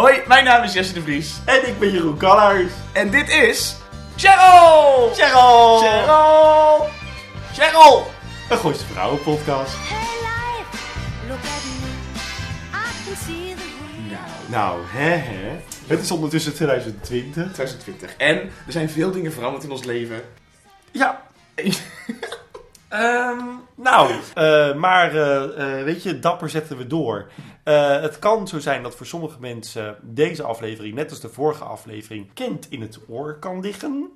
Hoi, mijn naam is Jesse de Vries. En ik ben Jeroen Kallaars. En dit is... Cheryl! Cheryl! Cheryl! Cheryl! Een Gooise Vrouwenpodcast. Hey life, look at me. I can see the rain. Nou, hè hè. Het is ondertussen 2020. 2020. En er zijn veel dingen veranderd in ons leven. Ja. Ehm, nou, eh, maar eh, eh, weet je, dapper zetten we door. Het kan zo zijn dat voor sommige mensen deze aflevering, net als de vorige aflevering, kind in het oor kan liggen.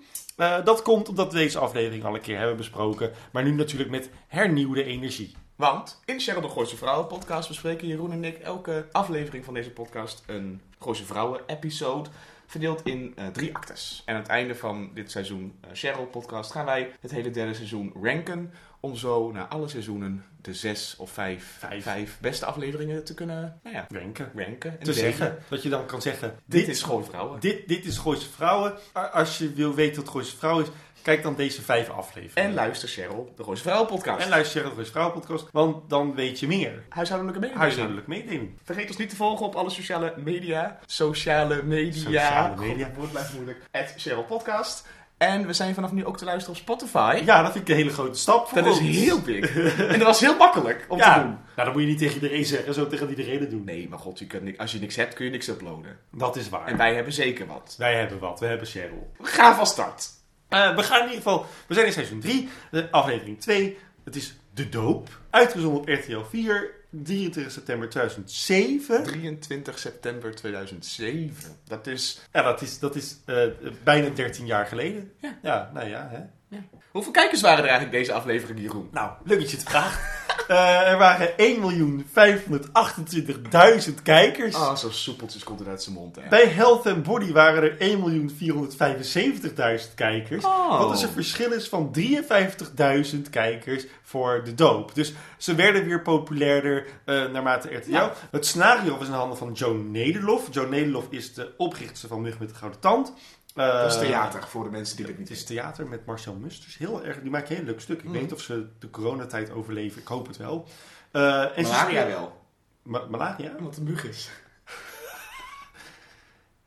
Dat komt omdat we deze aflevering al een keer hebben besproken, maar nu natuurlijk met hernieuwde energie. Want in Cheryl de Gooise Vrouwen podcast bespreken Jeroen en ik elke aflevering van deze podcast een Gooise Vrouwen episode. Verdeeld in eh, drie actes. En aan het einde van dit seizoen uh, Cheryl podcast gaan wij het hele derde seizoen ranken. Om zo na alle seizoenen de zes of vijf, Vijf. vijf beste afleveringen te kunnen nou ja, Wenken. ranken. En Te zeggen. Dat je dan kan zeggen, Dit is gewoon vrouwen. Dit, dit is Gooise Vrouwen. Als je wil weten wat Gooise Vrouwen is, kijk dan deze vijf afleveringen. En luister Cheryl, de Gooise Vrouwen podcast. En luister naar de Gooise Vrouwen podcast, want dan weet je meer. Huishoudelijke mededeling. Huishoudelijk meedeling. Vergeet ons niet te volgen op alle sociale media. Sociale media. Sociale media. God, het woord blijft moeilijk. At Cheryl Podcast. En we zijn vanaf nu ook te luisteren op Spotify. Ja, dat vind ik een hele grote stap voor Dat is heel big. en dat was heel makkelijk om ja. te doen. Nou, dat moet je niet tegen iedereen zeggen, zo tegen iedereen doen. Nee, maar god, je kunt, als je niks hebt, kun je niks uploaden. Dat is waar. En wij hebben zeker wat. Wij hebben wat, we hebben Cheryl. Gaan van start. Eh, we gaan in ieder geval, we zijn in seizoen 3, aflevering 2. Het is De Doop. Uitgezonden op RTL 4, 23 september 2007. 23 september 2007. Dat is... Ja, dat is, dat is eh, bijna 13 jaar geleden. Ja. ja nou ja, hè. Hoeveel kijkers waren er eigenlijk deze aflevering, Jeroen? Nou, leuk dat je het vraagt. Eh, er waren 1.528.000 kijkers. Ah, zo soepeltjes komt het uit zijn mond, hè. Bij Health and Body waren er 1.475.000 kijkers. Oh. Wat dus een verschil is van 53.000 kijkers voor de doop. Dus ze werden weer populairder eh, naarmate RTL. Ja. Het scenario was in handen van Joan Nederlof. Joan Nederlof is de oprichter van Mug met de Gouden Tand. Eh, Dat is theater, voor de mensen die het niet Het is theater met Marcel Musters. Heel erg, die maakt een heel leuk stuk. Ik Mm. weet niet of ze de coronatijd overleven. Ik hoop het wel. Eh, en Malaria wel. Ma- malaria? Omdat het een mug is.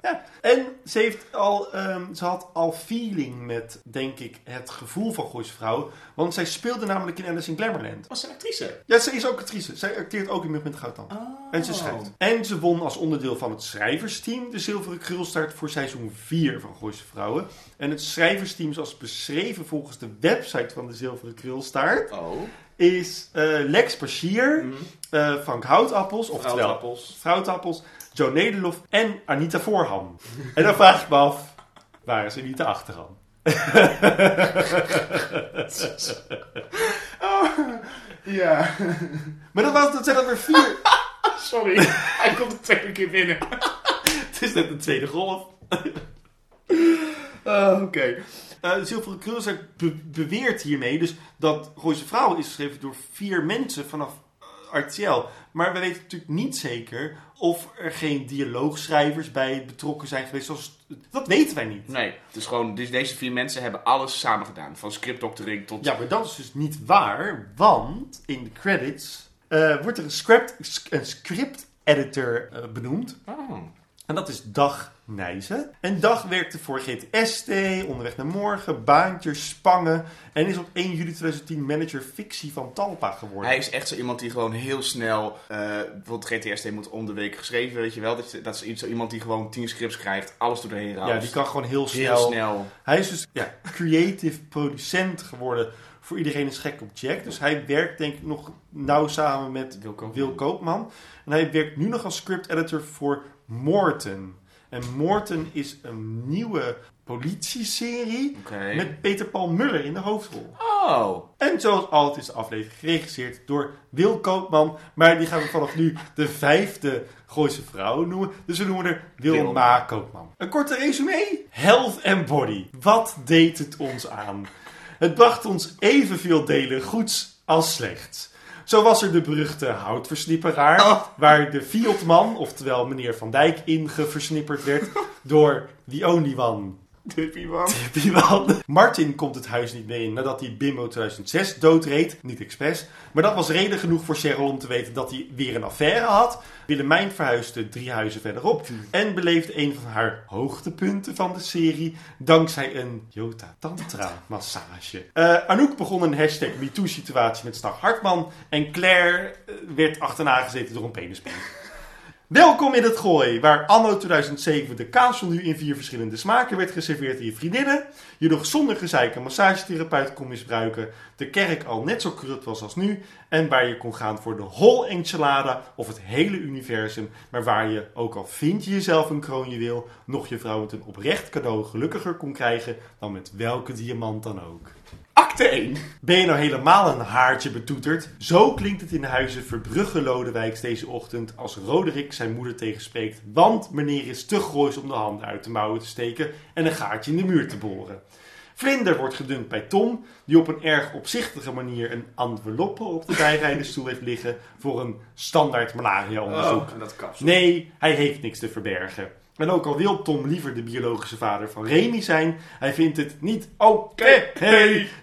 Ja. En ze, heeft al, ehm, ze had al feeling met, denk ik, het gevoel van Gooise Vrouw. Want zij speelde namelijk in Alice in Glamourland. Was ze een actrice? Ja, ze is ook actrice. Zij acteert ook in Mug met Tand. En ze schrijft. En ze won als onderdeel van het schrijversteam de Zilveren Krulstaart voor seizoen 4 van Gooise Vrouwen. En het schrijversteam, zoals beschreven volgens de website van de Zilveren Krulstaart, Oh. is eh, Lex Paschier, Mhm. eh, Frank Houtappels, oftewel Fruitappels. Fruitappels, Joe Nederlof en Anita Voorham. en dan vraag ik me af, waar is Anita Achterham? Ja. Maar dat, was, dat zijn dan weer vier. Sorry, hij komt de tweede keer binnen. het is net een tweede golf. Oh, Oké. Eh, de Zilveren Krulstaart be- beweert hiermee dus dat Gooise Vrouwen is geschreven door vier mensen vanaf eh, RTL. Maar we weten natuurlijk niet zeker of er geen dialoogschrijvers bij betrokken zijn geweest. Zoals, dat weten wij niet. Nee, het is gewoon, dus deze vier mensen hebben alles samen gedaan. Van scriptdoctoring tot... Ja, maar dat is dus niet waar, want in de credits eh, wordt er een script, een script editor eh, benoemd. Oh. En dat is Dag Nijzen. En Dag werkte voor GTST, Onderweg naar Morgen, Baantjes, Spangen. En is op 1 juli 2010 manager fictie van Talpa geworden. Hij is echt zo iemand die gewoon heel snel... eh bijvoorbeeld GTSD moet om de week geschreven, weet je wel. Dat, dat is zo iemand die gewoon tien scripts krijgt, alles door de heen raast. ja, die kan gewoon heel snel. heel snel. Hij is dus ja, creative producent geworden. Voor iedereen is gek op Jack. Dus hij werkt denk ik nog nauw samen met Wil Koopman. Wil Koopman. En hij werkt nu nog als script editor voor Morten. En Morten is een nieuwe politieserie Oké. met Peter Paul Muller in de hoofdrol. Oh. En zoals altijd is de aflevering geregisseerd door Wil Koopman. Maar die gaan we vanaf nu de vijfde Gooise vrouw noemen. Dus we noemen er Wilma Wilma. Koopman. Een korte resume. Health and Body. Wat deed het ons aan? Het bracht ons evenveel delen goeds als slechts. Zo was er de beruchte houtversnipperaar, Oh. waar de Fiatman, oftewel meneer Van Dijk, in geversnipperd werd door the only one, Martin komt het huis niet meer in nadat hij Bimbo 2006 doodreed. Niet expres. Maar dat was reden genoeg voor Cheryl om te weten dat hij weer een affaire had. Willemijn verhuisde drie huizen verderop. En beleefde een van haar hoogtepunten van de serie. Dankzij een Jota Tantra massage. Eh, Anouk begon een hashtag MeToo situatie met Stag Hartman. En Claire eh, werd achterna gezeten door een penispen. Welkom in het Gooi, waar anno 2007 de kaasfondue in vier verschillende smaken werd geserveerd aan je vriendinnen. Je nog zonder gezeik een massagetherapeut kon misbruiken. De kerk al net zo corrupt was als nu. En waar je kon gaan voor de whole enchilada of het hele universum. Maar waar je, ook al vind je jezelf een kroonjuweel, nog je vrouw met een oprecht cadeau gelukkiger kon krijgen dan met welke diamant dan ook. Acte 1. Ben je nou helemaal een haartje betoeterd? Zo klinkt het in de huizen Verbrugge Lodewijks deze ochtend als Roderick zijn moeder tegenspreekt. Want meneer is te groois om de handen uit de mouwen te steken en een gaatje in de muur te boren. Vlinder wordt gedumpt bij Tom, die op een erg opzichtige manier een enveloppe op de bijrijdenstoel heeft liggen voor een standaard malaria-onderzoek. Oh, en dat kapsel. Nee, hij heeft niks te verbergen. En ook al wil Tom liever de biologische vader van Remy zijn, hij vindt het niet oké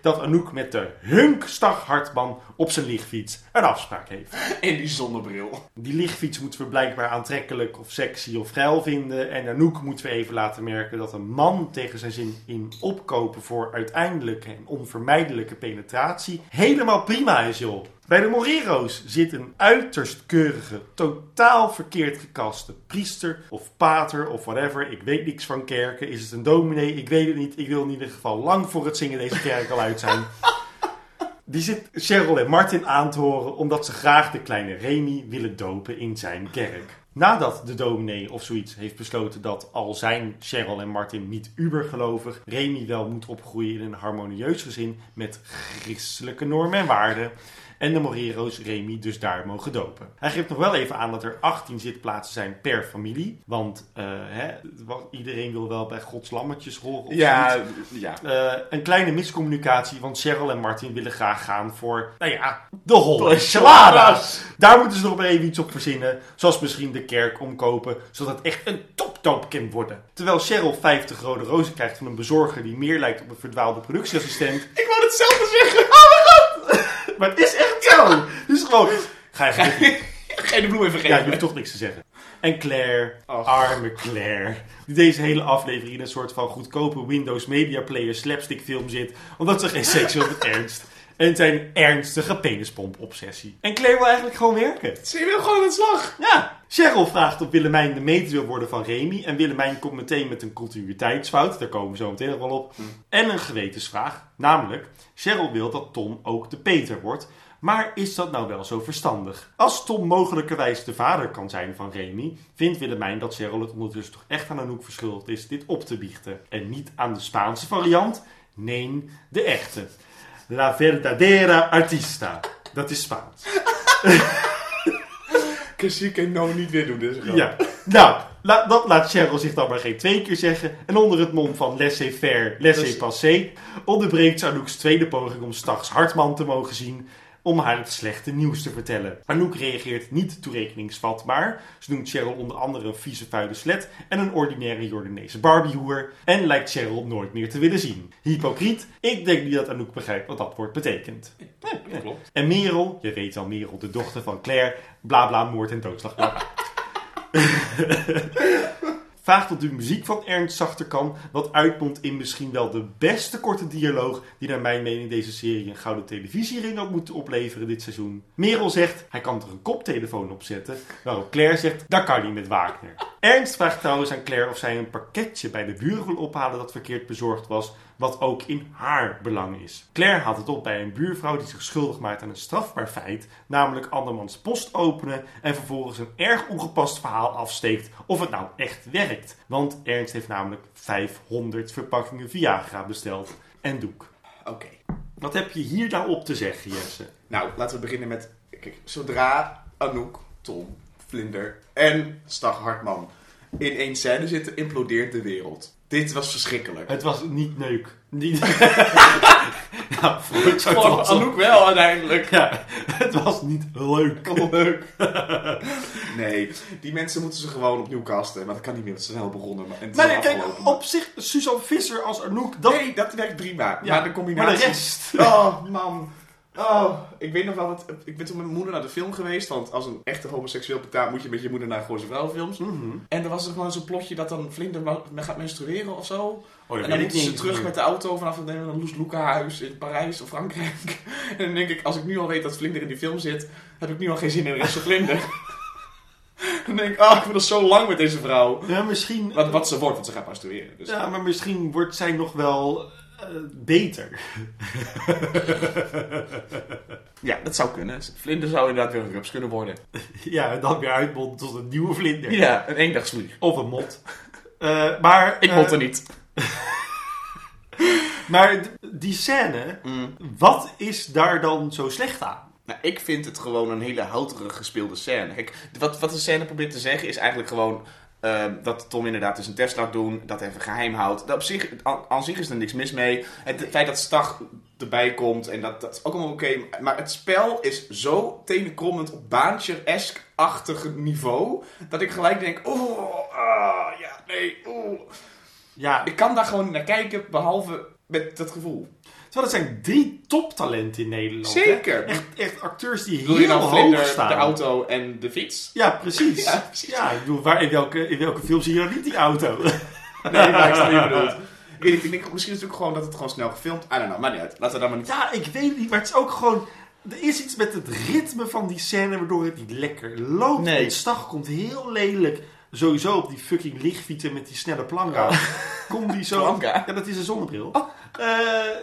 dat Anouk met de hunkstag Hartman op zijn lichtfiets een afspraak heeft. En die zonnebril. Die lichtfiets moeten we blijkbaar aantrekkelijk of sexy of geil vinden. En Anouk moeten we even laten merken dat een man tegen zijn zin in opkopen voor uiteindelijke en onvermijdelijke penetratie helemaal prima is joh. Bij de Morero's zit een uiterst keurige, totaal verkeerd gekaste priester of pater of whatever. Ik weet niks van kerken. Is het een dominee? Ik weet het niet. Ik wil in ieder geval lang voor het zingen deze kerk al uit zijn. Die zit Cheryl en Martin aan te horen omdat ze graag de kleine Remy willen dopen in zijn kerk. Nadat de dominee of zoiets heeft besloten dat al zijn Cheryl en Martin niet ubergelovig, Remy wel moet opgroeien in een harmonieus gezin met christelijke normen en waarden. En de Morero's Remy dus daar mogen dopen. Hij geeft nog wel even aan dat er 18 zitplaatsen zijn per familie. Want eh, hè, iedereen wil wel bij Gods lammetjes horen. of zoiets. Ja, ja. Eh, een kleine miscommunicatie, want Cheryl en Martin willen graag gaan voor, nou ja, de holle enchiladas. Daar moeten ze nog maar even iets op verzinnen. Zoals misschien de kerk omkopen, zodat het echt een topdoop kan worden. Terwijl Cheryl 50 rode rozen krijgt van een bezorger die meer lijkt op een verdwaalde productieassistent. Ik wou hetzelfde zeggen. Maar het is echt zo. Is gewoon, ga je Geen bloem even Ja, je geven. hoeft toch niks te zeggen. En Claire, arme Claire, die deze hele aflevering in een soort van goedkope Windows Media Player slapstick film zit, omdat ze geen seks wil met ernst. En zijn ernstige penispomp-obsessie. En Claire wil eigenlijk gewoon werken. Ze wil gewoon aan de slag. Ja, Cheryl vraagt of Willemijn de meter wil worden van Remy. En Willemijn komt meteen met een continuïteitsfout. Daar komen we zo meteen nog wel op. En een gewetensvraag. Namelijk, Cheryl wil dat Tom ook de Peter wordt. Maar is dat nou wel zo verstandig? Als Tom mogelijkerwijs de vader kan zijn van Remy, vindt Willemijn dat Cheryl het ondertussen toch echt aan Anouk verschuldigd is dit op te biechten. En niet aan de Spaanse variant, nee, de echte. La verdadera artista. Dat is Spaans. Cassie kan nou niet weer doen, dus. Ja, nou, la- dat laat Cheryl zich dan maar geen twee keer zeggen. En onder het mom van laissez-faire, laissez-passer... onderbreekt Anouk's tweede poging om Stags Hartman te mogen zien... om haar het slechte nieuws te vertellen. Anouk reageert niet toerekeningsvatbaar. Ze noemt Cheryl onder andere een vieze vuile slet... en een ordinaire Jordaanese Barbiehoer... en lijkt Cheryl nooit meer te willen zien. Hypocriet, ik denk niet dat Anouk begrijpt wat dat woord betekent. Dat klopt. En Merel, je weet al Merel, de dochter van Claire, bla bla, moord en doodslag. Vraagt of de muziek van Ernst zachter kan, wat uitmondt in misschien wel de beste korte dialoog die naar mijn mening deze serie een gouden televisiering had moeten opleveren dit seizoen. Merel zegt, hij kan er een koptelefoon op zetten, waarop Claire zegt, dat kan niet met Wagner. Ernst vraagt trouwens aan Claire of zij een pakketje bij de buren wil ophalen dat verkeerd bezorgd was, wat ook in haar belang is. Claire haalt het op bij een buurvrouw die zich schuldig maakt aan een strafbaar feit, namelijk andermans post openen en vervolgens een erg ongepast verhaal afsteekt of het nou echt werkt. Want Ernst heeft namelijk 500 verpakkingen Viagra besteld. En doek. Oké. Wat heb je hier nou op te zeggen, Jesse? Nou, laten we beginnen met... Kijk, zodra Anouk, Tom, Vlinder en Stag Hartman in één scène zitten, implodeert de wereld. Dit was verschrikkelijk. Het was niet neuk. Niet... Ja, Freud zou het wel Anouk wel uiteindelijk. Ja, het was niet leuk. leuk. nee, die mensen moeten ze gewoon opnieuw casten. Maar dat kan niet meer, want ze zijn al begonnen. Maar, en al kijk, op zich, Suzanne Visser als Anouk, dat... Nee, dat werkt prima. Ja, maar de combinatie... Maar de rest... Oh, man. Oh, ik weet nog wel dat... Ik ben toen met mijn moeder naar de film geweest. Want als een echte homoseksueel betaalt, moet je met je moeder naar Gooise Vrouwenfilms. Mhm. En er was er gewoon zo'n plotje dat dan Vlinder gaat menstrueren of zo. Oh, en dan moeten ze terug met de auto vanaf het een Loes Luca huis in Parijs of Frankrijk. en dan denk ik, als ik nu al weet dat Vlinder in die film zit, heb ik nu al geen zin in de rest van Vlinder. dan denk ik, oh, ik ben al zo lang met deze vrouw. Ja, misschien... Wat, wat ze wordt, want ze gaat menstrueren. Dus. Ja, maar misschien wordt zij nog wel beter. Ja, dat zou kunnen. Vlinder zou inderdaad weer een rups kunnen worden. ja, en dan weer uitbonden tot een nieuwe vlinder. Ja, een eendagsvlieg. Of een mot. Eh, maar... Ik eh, mot er niet. Maar die scène, wat is daar dan zo slecht aan? Nou, ik vind het gewoon een hele houterig gespeelde scène. Kijk, wat, wat de scène probeert te zeggen is eigenlijk gewoon... ehm, dat Tom inderdaad dus een test laat doen, dat even geheim houdt. Dat op zich, aan, zich is er niks mis mee. Het, feit dat Stag erbij komt, en dat, dat is ook allemaal oké. maar het spel is zo tenenkrommend op baantje-esk-achtig niveau... dat ik gelijk denk, oeh, ah, ja, nee, oeh. Ja, Ik kan daar gewoon niet naar kijken, behalve met dat gevoel. Terwijl het zijn drie toptalenten in Nederland. hè? Zeker. Echt, echt acteurs die Wil heel je nou hoog Vlinder, staan. de auto en de fiets? Ja, precies. Ja, ik bedoel, waar, in, welke, in welke film zie je dan niet die auto? Nee, maar ik snap niet bedoeld. Ik weet niet, ik denk misschien is het ook gewoon dat het gewoon snel gefilmd. I don't know, maar niet uit. Laten we daar maar niet... Ja, ik weet het niet, maar het is ook gewoon... Er is iets met het ritme van die scène waardoor het niet lekker loopt. Nee. En Stag komt heel lelijk sowieso op die fucking lichtfietsen met die snelle planka. Komt die zo... Ja, dat is een zonnebril. Eh,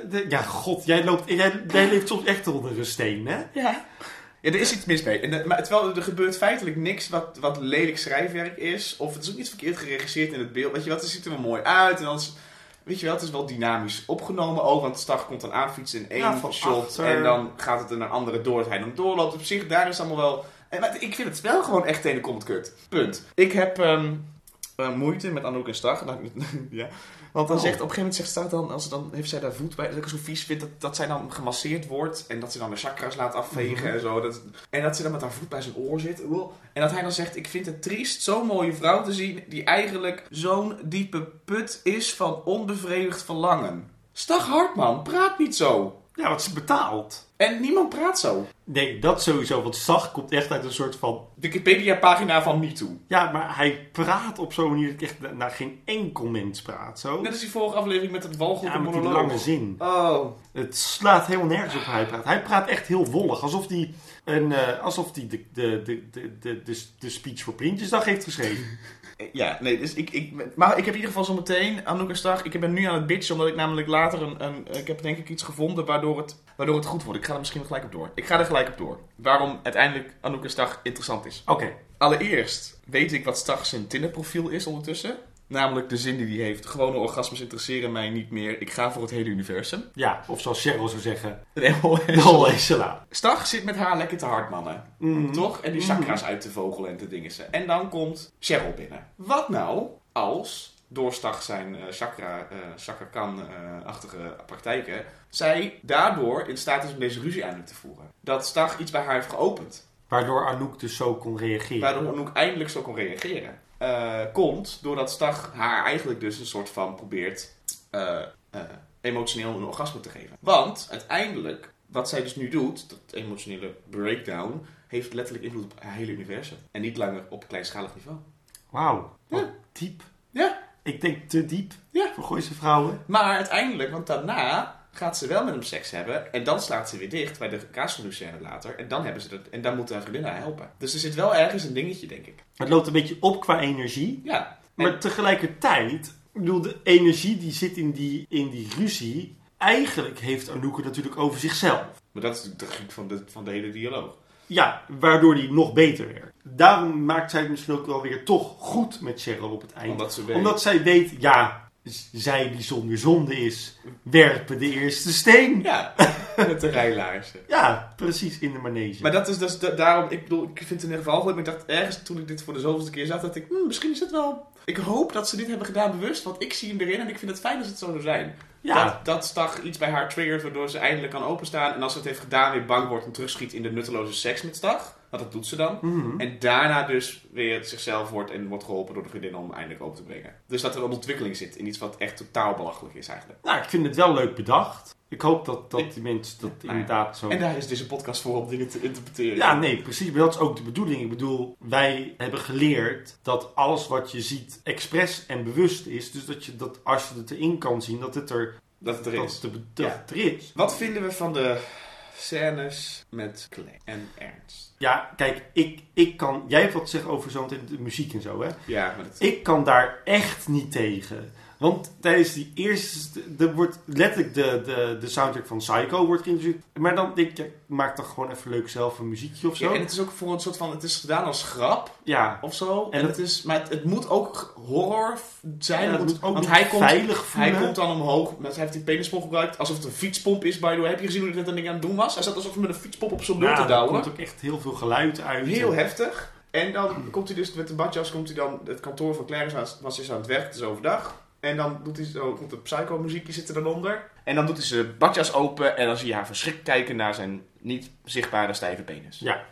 de- ja, god, jij, loopt, jij, jij leeft soms echt onder een steen, hè? Ja. Ja, er is iets mis mee. En, de- maar terwijl er gebeurt feitelijk niks wat, wat lelijk schrijfwerk is. Of het is ook niet verkeerd geregisseerd in het beeld. Weet je wat, het ziet er wel mooi uit. En dan is, weet je wel, het is wel dynamisch opgenomen ook. Want Stag komt dan aanfietsen in één Ja, shot. achter. En dan gaat het in een andere door. Dat hij dan doorloopt. Op zich, daar is allemaal wel... En, maar ik vind het spel gewoon echt tenenkrommend kut. Punt. Ik heb ehm, eh, moeite met Anouk en Stag. Nou, ja. Want dan Oh. zegt, op een gegeven moment zegt Stag dan, als ze dan heeft zij daar voet bij, dat ik zo vies vind, dat, dat zij dan gemasseerd wordt en dat ze dan de chakras laat afvegen en zo. Dat, en dat ze dan met haar voet bij zijn oor zit. En dat hij dan zegt, ik vind het triest zo'n mooie vrouw te zien die eigenlijk zo'n diepe put is van onbevredigd verlangen. Stag Hartman, praat niet zo. Ja, wat ze betaalt. En niemand praat zo. Nee, dat sowieso, want Stag komt echt uit een soort van... Wikipedia-pagina van MeToo. Ja, maar hij praat op zo'n manier dat ik echt na- naar geen enkel mens praat, zo. Net als die vorige aflevering met het walgelijke Ja, met die monoloog. lange zin. Oh. Het slaat helemaal nergens op hoe hij praat. Hij praat echt heel wollig. Alsof hij, een, eh, alsof hij de, de, de, de, de, de, de speech voor Prinsjesdag heeft geschreven. Ja, nee, dus ik, ik, maar ik heb in ieder geval zo meteen, Anouk en ik ben nu aan het bitchen, omdat ik namelijk later een, een, ik heb denk ik iets gevonden waardoor het, waardoor het goed wordt. Ik ga er misschien gelijk op door. Ik ga er gelijk op door. Waarom uiteindelijk Anouk en interessant is. Oké. Allereerst weet ik wat Stag zijn Tinder-profiel is ondertussen. Namelijk de zin die hij heeft. Gewone orgasmes interesseren mij niet meer. Ik ga voor het hele universum. Ja, of zoals Cheryl zou zeggen. Dol Esela. Stag zit met haar lekker te hard, mannen. Mhm. Toch? En die chakras uit te vogelen en te dingen. ze. En dan komt Cheryl binnen. Wat nou als, door Stag zijn chakra, eh chakra-kan-achtige praktijken, zij daardoor in staat is om deze ruzie eindelijk te voeren? Dat Stag iets bij haar heeft geopend. Waardoor Anouk dus zo kon reageren. Waardoor Anouk eindelijk zo kon reageren. Eh, komt doordat Stag haar eigenlijk dus een soort van probeert eh, eh, emotioneel een orgasme te geven. Want uiteindelijk, wat zij dus nu doet, dat emotionele breakdown, heeft letterlijk invloed op haar hele universum. En niet langer op kleinschalig niveau. Wauw, Ja. diep. Ja. Ik denk te diep Ja. voor Gooise vrouwen. Maar uiteindelijk, want daarna gaat ze wel met hem seks hebben. En dan slaat ze weer dicht bij de kaasgenucene later. En dan, hebben ze dat, en dan moet haar vriendin haar helpen. Dus er zit wel ergens een dingetje, denk ik. Het loopt een beetje op qua energie. Ja. Maar tegelijkertijd, ik bedoel, de energie die zit in die, in die ruzie. Eigenlijk heeft Anouk natuurlijk over zichzelf. Maar dat is de truc van de, van de hele dialoog. Ja, waardoor die nog beter werd. Daarom maakt zij het misschien ook wel weer toch goed met Cheryl op het eind. Omdat ze weet. Omdat zij weet, ja, zij die zonder zonde is, werpen de eerste steen. Ja, met de rijlaarzen. Ja, precies, in de manege. Maar dat is dus da- daarom, ik bedoel, ik vind het in ieder geval goed. Maar ik dacht ergens toen ik dit voor de zoveelste keer zag, dat ik, hmm, misschien is het wel. Ik hoop dat ze dit hebben gedaan bewust, want ik zie hem erin en ik vind het fijn als het zo zou zijn. ja, Dat, dat Stag iets bij haar triggert, waardoor ze eindelijk kan openstaan. En als ze het heeft gedaan, weer bang wordt en terugschiet in de nutteloze seks met Stag. Want dat doet ze dan. Mhm. En daarna dus weer zichzelf wordt en wordt geholpen door de vriendin om eindelijk open te brengen. Dus dat er een ontwikkeling zit in iets wat echt totaal belachelijk is eigenlijk. Nou, ik vind het wel leuk bedacht. Ik hoop dat, dat die mensen dat Nou inderdaad zo... En daar is deze podcast voor om dingen te interpreteren. Ja, nee, precies. Maar dat is ook de bedoeling. Ik bedoel, wij hebben geleerd dat alles wat je ziet expres en bewust is. Dus dat je dat als je het erin kan zien, dat het er, Dat het er dat is. het er, dat Ja. er is. Wat vinden we van de scènes met Clay en Ernst? Ja, kijk, ik, ik kan... Jij hebt wat te zeggen over de muziek en zo, hè? Ja, maar dat... Ik kan daar echt niet tegen. Want tijdens die eerste... Er wordt letterlijk de, de, de soundtrack van Psycho wordt geïntroduceerd. Maar dan denk ik, ja, maak dan gewoon even leuk zelf een muziekje of zo. Ja, en het is ook voor een soort van, het is gedaan als grap Ja, of zo. En, En het is, maar het, het moet ook horror zijn. Ja, het moet, ook want hij komt, veilig voelen. hij komt dan omhoog, met, hij heeft die penispomp gebruikt, alsof het een fietspomp is, by the way. Heb je gezien hoe hij dat ding aan het doen was? Hij zat alsof hij met een fietspomp op zijn Ja, te er douwen. komt ook echt heel veel geluid uit. Heel heftig. En dan komt hij dus met de badjas, komt hij dan, het kantoor van Clarence was, was dus aan het werk, het is overdag. En dan doet hij zo, komt de psycho-muziekje zit er dan onder. En dan doet hij zijn badjas open en dan zie je haar verschrikt kijken naar zijn niet zichtbare stijve penis. Ja.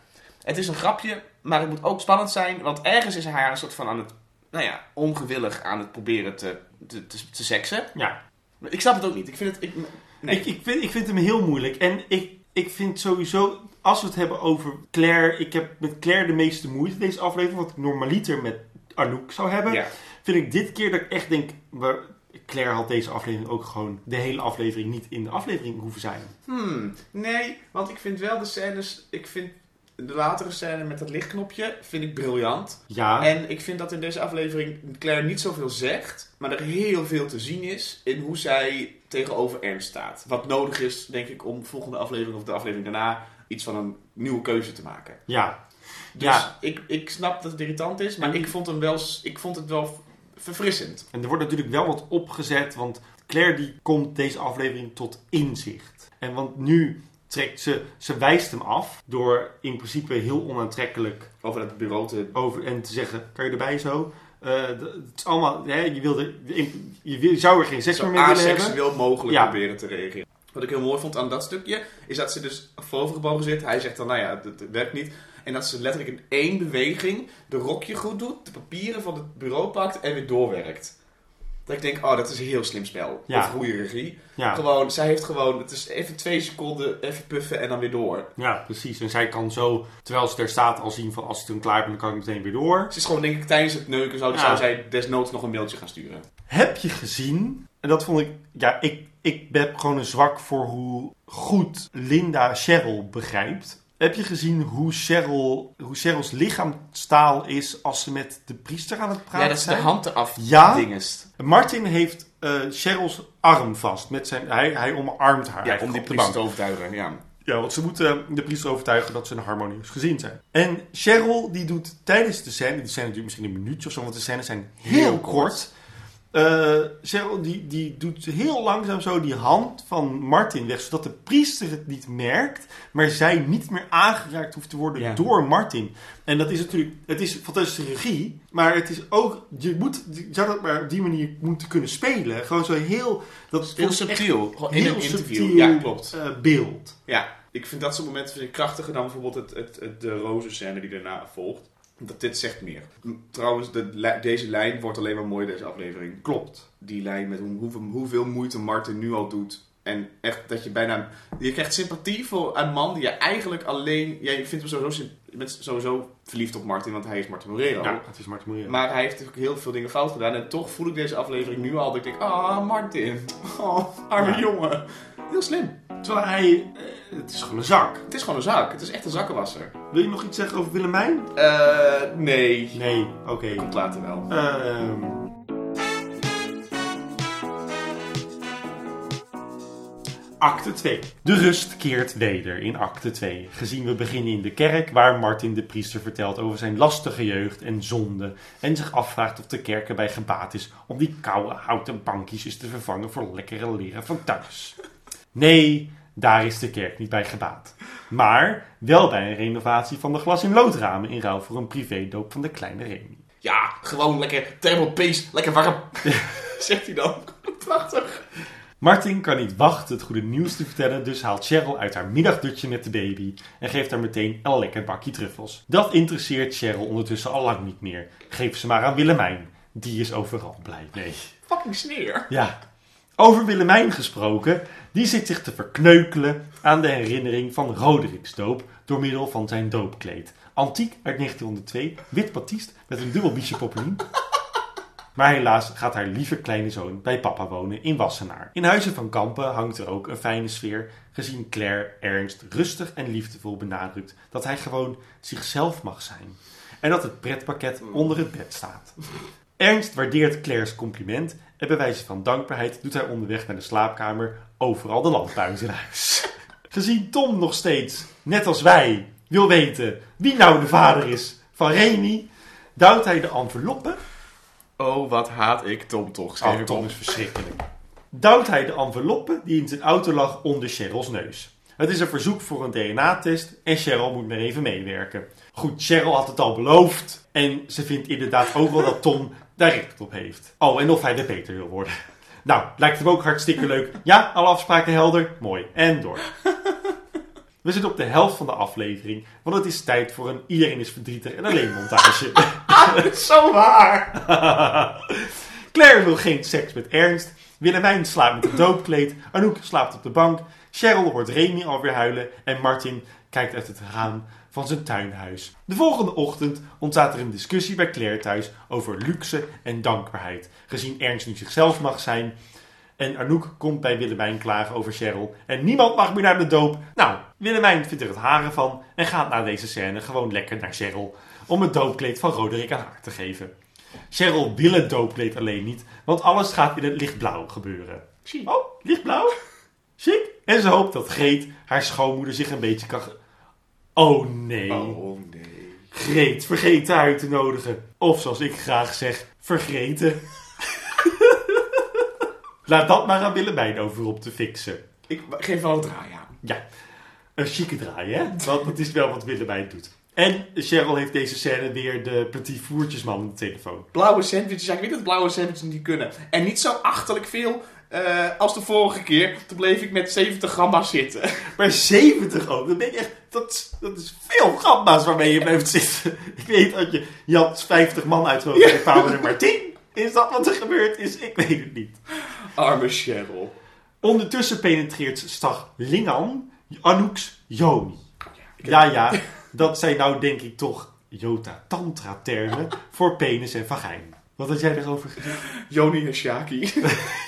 Het is een grapje, maar het moet ook spannend zijn, want ergens is hij haar een soort van aan het, nou ja, ongewillig aan het proberen te, te, te, te seksen. Ja. Ik snap het ook niet. Ik vind het, ik, nee. Ik, ik, vind, ik vind hem heel moeilijk. En ik, ik vind sowieso, als we het hebben over Claire... Ik heb met Claire de meeste moeite deze aflevering. Wat ik normaliter met Anouk zou hebben. ja. Vind ik dit keer dat ik echt denk... waar- Claire had deze aflevering ook gewoon de hele aflevering niet in de aflevering hoeven zijn. Hmm, nee, want ik vind wel de scènes, ik vind de latere scène met dat lichtknopje, vind ik briljant. Ja, En ik vind dat in deze aflevering Claire niet zoveel zegt, maar er heel veel te zien is in hoe zij tegenover Ernst staat. Wat nodig is, denk ik, om volgende aflevering of de aflevering daarna iets van een nieuwe keuze te maken. ja. Dus Ja. ik, ik snap dat het irritant is, maar En- ik vond, hem wel, ik vond het wel verfrissend. En er wordt natuurlijk wel wat opgezet, want Claire die komt deze aflevering tot inzicht. En want nu trekt ze, ze wijst hem af door in principe heel onaantrekkelijk Over het bureau te over en te zeggen, kan je erbij zo? Eh, het is allemaal, hè, je, wilde, je, zou er geen seks meer mee willen hebben. aseksueel mogelijk Ja. proberen te reageren. Wat ik heel mooi vond aan dat stukje, is dat ze dus voorovergebogen zit. Hij zegt dan, nou ja, het werkt niet. En dat ze letterlijk in één beweging de rokje goed doet, de papieren van het bureau pakt en weer doorwerkt. Dat ik denk, oh, dat is een heel slim spel. Ja. Of goede regie. Ja, Gewoon, zij heeft gewoon, het is even twee seconden, even puffen en dan weer door. ja, precies. En zij kan zo, terwijl ze er staat, al zien van als ik dan klaar ben, dan kan ik meteen weer door. Ze is gewoon, denk ik, tijdens het neuken zou, Ja. zou zij desnoods nog een mailtje gaan sturen. Heb je gezien, en dat vond ik, ja, ik, ik heb gewoon een zwak voor hoe goed Linda Cheryl begrijpt. Heb je gezien hoe, Cheryl, hoe Cheryl's lichaamstaal is als ze met de priester aan het praten ja, dat is de zijn? hand eraf Ja. dingest. Martin heeft eh Cheryl's arm vast. Met zijn, hij, hij omarmt haar. Ja, eigenlijk om die op de priester bank. te overtuigen, ja. Ja, want ze moeten de priester overtuigen dat ze een harmonieus gezin zijn. En Cheryl die doet tijdens de scène, die scène duurt misschien een minuutje of zo, want de scènes zijn heel, Heel kort. kort. Cheryl die, die doet heel langzaam zo die hand van Martin weg, zodat de priester het niet merkt, maar zij niet meer aangeraakt hoeft te worden Ja. door Martin. En dat is natuurlijk, het is fantastische regie, maar het is ook, je moet, je zou dat maar op die manier moeten kunnen spelen. Gewoon zo heel, dat Heel ik echt subtiel. Gewoon in heel een interview. subtiel, Ja, klopt. eh, beeld. Ja, ik vind dat soort momenten krachtiger dan bijvoorbeeld het, het, het, de rozenscène die daarna volgt. Dat dit zegt meer. Trouwens, de, deze lijn wordt alleen maar mooi deze aflevering. Klopt. Die lijn met hoe, hoeveel, hoeveel moeite Martin nu al doet. En echt dat je bijna... Je krijgt sympathie voor een man die je eigenlijk alleen... Ja, je, vindt hem sowieso, je bent sowieso verliefd op Martin, want hij is Martin Morero. Ja, het is Martin Moreira. Maar hij heeft natuurlijk heel veel dingen fout gedaan. En toch voel ik deze aflevering nu al dat ik denk... Ah, Martin. Oh, arme Ja. jongen. Heel slim. Terwijl hij, eh, het is gewoon een zak. Het is gewoon een zak. Het is echt een zakkenwasser. Wil je nog iets zeggen over Willemijn? Eh, nee. Nee, oké. Komt later wel. Ehm. Acte 2. De rust keert weder in acte 2. Gezien we beginnen in de kerk waar Martin de priester vertelt over zijn lastige jeugd en zonde. En zich afvraagt of de kerk erbij gebaat is om die koude houten bankjes eens te vervangen voor lekkere leren van thuis. Nee, daar is de kerk niet bij gebaat. Maar wel bij een renovatie van de glas- in loodramen in ruil voor een privédoop van de kleine Remy. Ja, gewoon lekker thermal paste, lekker warm. Zegt hij dan. Prachtig. Martin kan niet wachten het goede nieuws te vertellen, dus haalt Cheryl uit haar middagdutje met de baby en geeft haar meteen een lekker bakje truffels. Dat interesseert Cheryl ondertussen al lang niet meer. Geef ze maar aan Willemijn. Die is overal blij mee. Fucking sneer. Ja. Over Willemijn gesproken, die zit zich te verkneukelen aan de herinnering van Roderick's doop door middel van zijn doopkleed. Antiek uit 1902, wit batiest met een dubbel biesje. Maar helaas gaat haar lieve kleine zoon bij papa wonen in Wassenaar. In Huizen van Kampen hangt er ook een fijne sfeer, gezien Claire Ernst rustig en liefdevol benadrukt dat hij gewoon zichzelf mag zijn. En dat het pretpakket onder het bed staat. Ernst waardeert Claire's compliment en bij wijze van dankbaarheid doet hij onderweg naar de slaapkamer overal de uit in huis. Gezien Tom nog steeds, net als wij, wil weten wie nou de vader is van Remy, duwt hij de enveloppe Oh, wat haat ik Tom toch. Schreef Oh, Tom op. is verschrikkelijk. Duwt hij de enveloppe die in zijn auto lag onder Cheryl's neus. Het is een verzoek voor een DNA-test en Cheryl moet maar even meewerken. Goed, Cheryl had het al beloofd en ze vindt inderdaad ook wel dat Tom daar recht op heeft. Oh, en of hij de Peter wil worden. Nou, lijkt hem ook hartstikke leuk. Ja, alle afspraken helder. Mooi. En door. We zitten op de helft van de aflevering, want het is tijd voor een iedereen is verdrietig en alleen montage. Zo waar. Claire wil geen seks met Ernst. Willemijn slaapt met een doopkleed. Anouk slaapt op de bank. Cheryl hoort Remy alweer huilen. En Martin kijkt uit het raam van zijn tuinhuis. De volgende ochtend ontstaat er een discussie bij Claire thuis over luxe en dankbaarheid. Gezien Ernst nu zichzelf mag zijn. En Anouk komt bij Willemijn klagen over Cheryl. En niemand mag meer naar de doop. Nou, Willemijn vindt er het haren van. En gaat na deze scène gewoon lekker naar Cheryl. Om het doopkleed van Roderick aan haar te geven. Cheryl wil het doopkleed alleen niet, want alles gaat in het lichtblauw gebeuren. Zie. Oh, lichtblauw? Chic. En ze hoopt dat Greet, haar schoonmoeder, zich een beetje kan... Oh nee. Oh nee. Greet, vergeet haar uit te nodigen. Of zoals ik graag zeg, vergeten. Laat dat maar aan Willemijn over op te fixen. Ik geef wel een draai aan. Ja, een chique draai, hè? Want dat is wel wat Willemijn doet. En Cheryl heeft deze scène weer de petit voertjesman aan de telefoon. Blauwe sandwiches. Ja, ik weet dat blauwe sandwiches niet kunnen. En niet zo achterlijk veel eh, als de vorige keer. Toen bleef ik met 70 gamma zitten. Maar 70 ook, dat ben echt, dat, is- dat is veel gamma's waarmee je blijft zitten. Ik weet dat je, je had 50 man uitgelopen Ja. bij Paul maar 10. Is dat wat er gebeurd is? Ik weet het niet. Arme Cheryl. Ondertussen penetreert Stag Lingan Anouk's Joni. Ik Ja, ja, dat zijn nou denk ik toch Jota-tantra-termen voor penis en vagijn. Wat had jij erover gezegd? Joni en Shaki.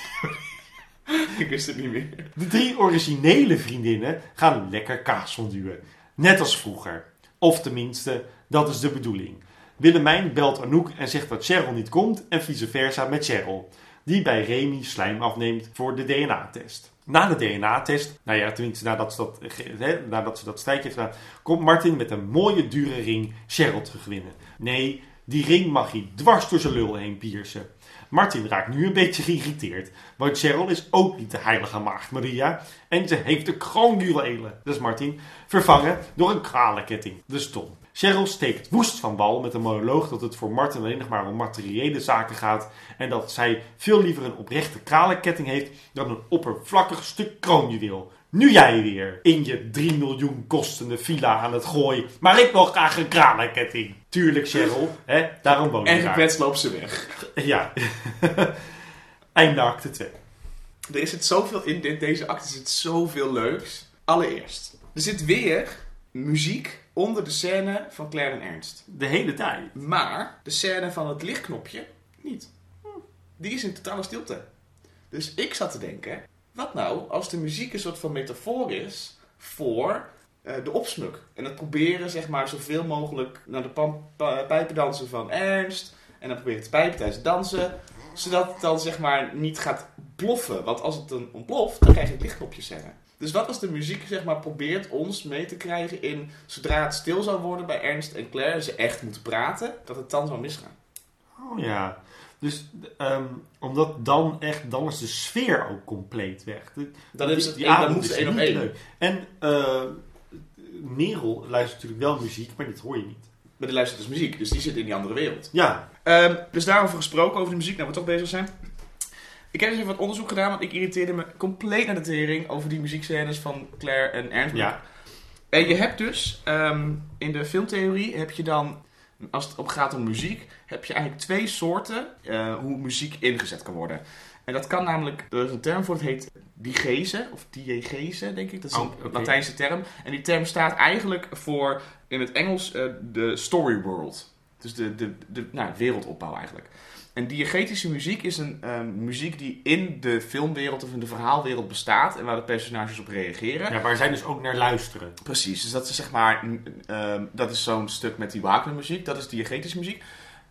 ik wist het niet meer. De drie originele vriendinnen gaan lekker kaas fonduwen. Net als vroeger. Of tenminste, dat is de bedoeling. Willemijn belt Anouk en zegt dat Cheryl niet komt en vice versa met Cheryl. Die bij Remy slijm afneemt voor de DNA-test. Na de DNA-test, nou ja, tenminste nadat ze dat, hè, nadat ze dat heeft gedaan, komt Martin met een mooie dure ring Cheryl terugwinnen. Nee, die ring mag hij dwars door zijn lul heen piercen. Martin raakt nu een beetje geïrriteerd, want Cheryl is ook niet de heilige maagd Maria en ze heeft de kroonjuwelen, dus Martin, vervangen door een kralenketting, dus Tom. Cheryl steekt woest van bal met een monoloog dat het voor Martin alleen nog maar om materiële zaken gaat en dat zij veel liever een oprechte kralenketting heeft dan een oppervlakkig stuk kroonjuweel. Nu jij weer in je 3 miljoen kostende villa aan het gooien, maar ik wil graag een kralenketting. Tuurlijk Cheryl, hè, daarom woon En ik daar. gekwetst loopt ze weg. Ja. Einde acte 2. Er zit zoveel in dit- deze acte zit zoveel leuks. Allereerst, er zit weer muziek onder de scène van Claire en Ernst. De hele tijd. Maar de scène van het lichtknopje niet. Die is in totale stilte. Dus ik zat te denken, wat nou als de muziek een soort van metafoor is voor eh, de opsmuk. En het proberen zeg maar zoveel mogelijk naar de pijpendansen van Ernst. En dan proberen te pijpen tijdens dansen. Zodat het dan zeg maar niet gaat ploffen. Want als het dan ontploft, dan krijg je lichtknopjes scène. Dus wat als de muziek zeg maar probeert ons mee te krijgen in... zodra het stil zou worden bij Ernst en Claire... en ze echt moeten praten, dat het dan zou misgaan. Oh ja. Dus ehm, omdat dan echt, dan is de sfeer ook compleet weg. De- Dan, ze het die één- dan ze is één op één. leuk. En eh Merel luistert natuurlijk wel muziek, maar dit hoor je niet. Maar die luistert dus muziek, dus die zit in die andere wereld. Ja, Ehm, dus daarover gesproken, over de muziek, nou we toch bezig zijn. Ik heb dus even wat onderzoek gedaan, want ik irriteerde me compleet naar de tering over die muziekscènes van Claire en Ernst. ja. En je hebt dus, ehm, in de filmtheorie heb je dan, als het op gaat om muziek, heb je eigenlijk twee soorten eh, hoe muziek ingezet kan worden. En dat kan namelijk, er is een term voor, het heet diegese, of diegese denk ik, dat is Oh, een. Latijnse term. En die term staat eigenlijk voor, in het Engels, eh, de story world. Dus de, de, de nou, wereldopbouw eigenlijk. En diegetische muziek is een ehm, muziek die in de filmwereld of in de verhaalwereld bestaat en waar de personages op reageren. ja, waar zij dus ook naar luisteren. Precies, dus dat is zeg maar, ehm, dat is zo'n stuk met die Wagner muziek, dat is diegetische muziek.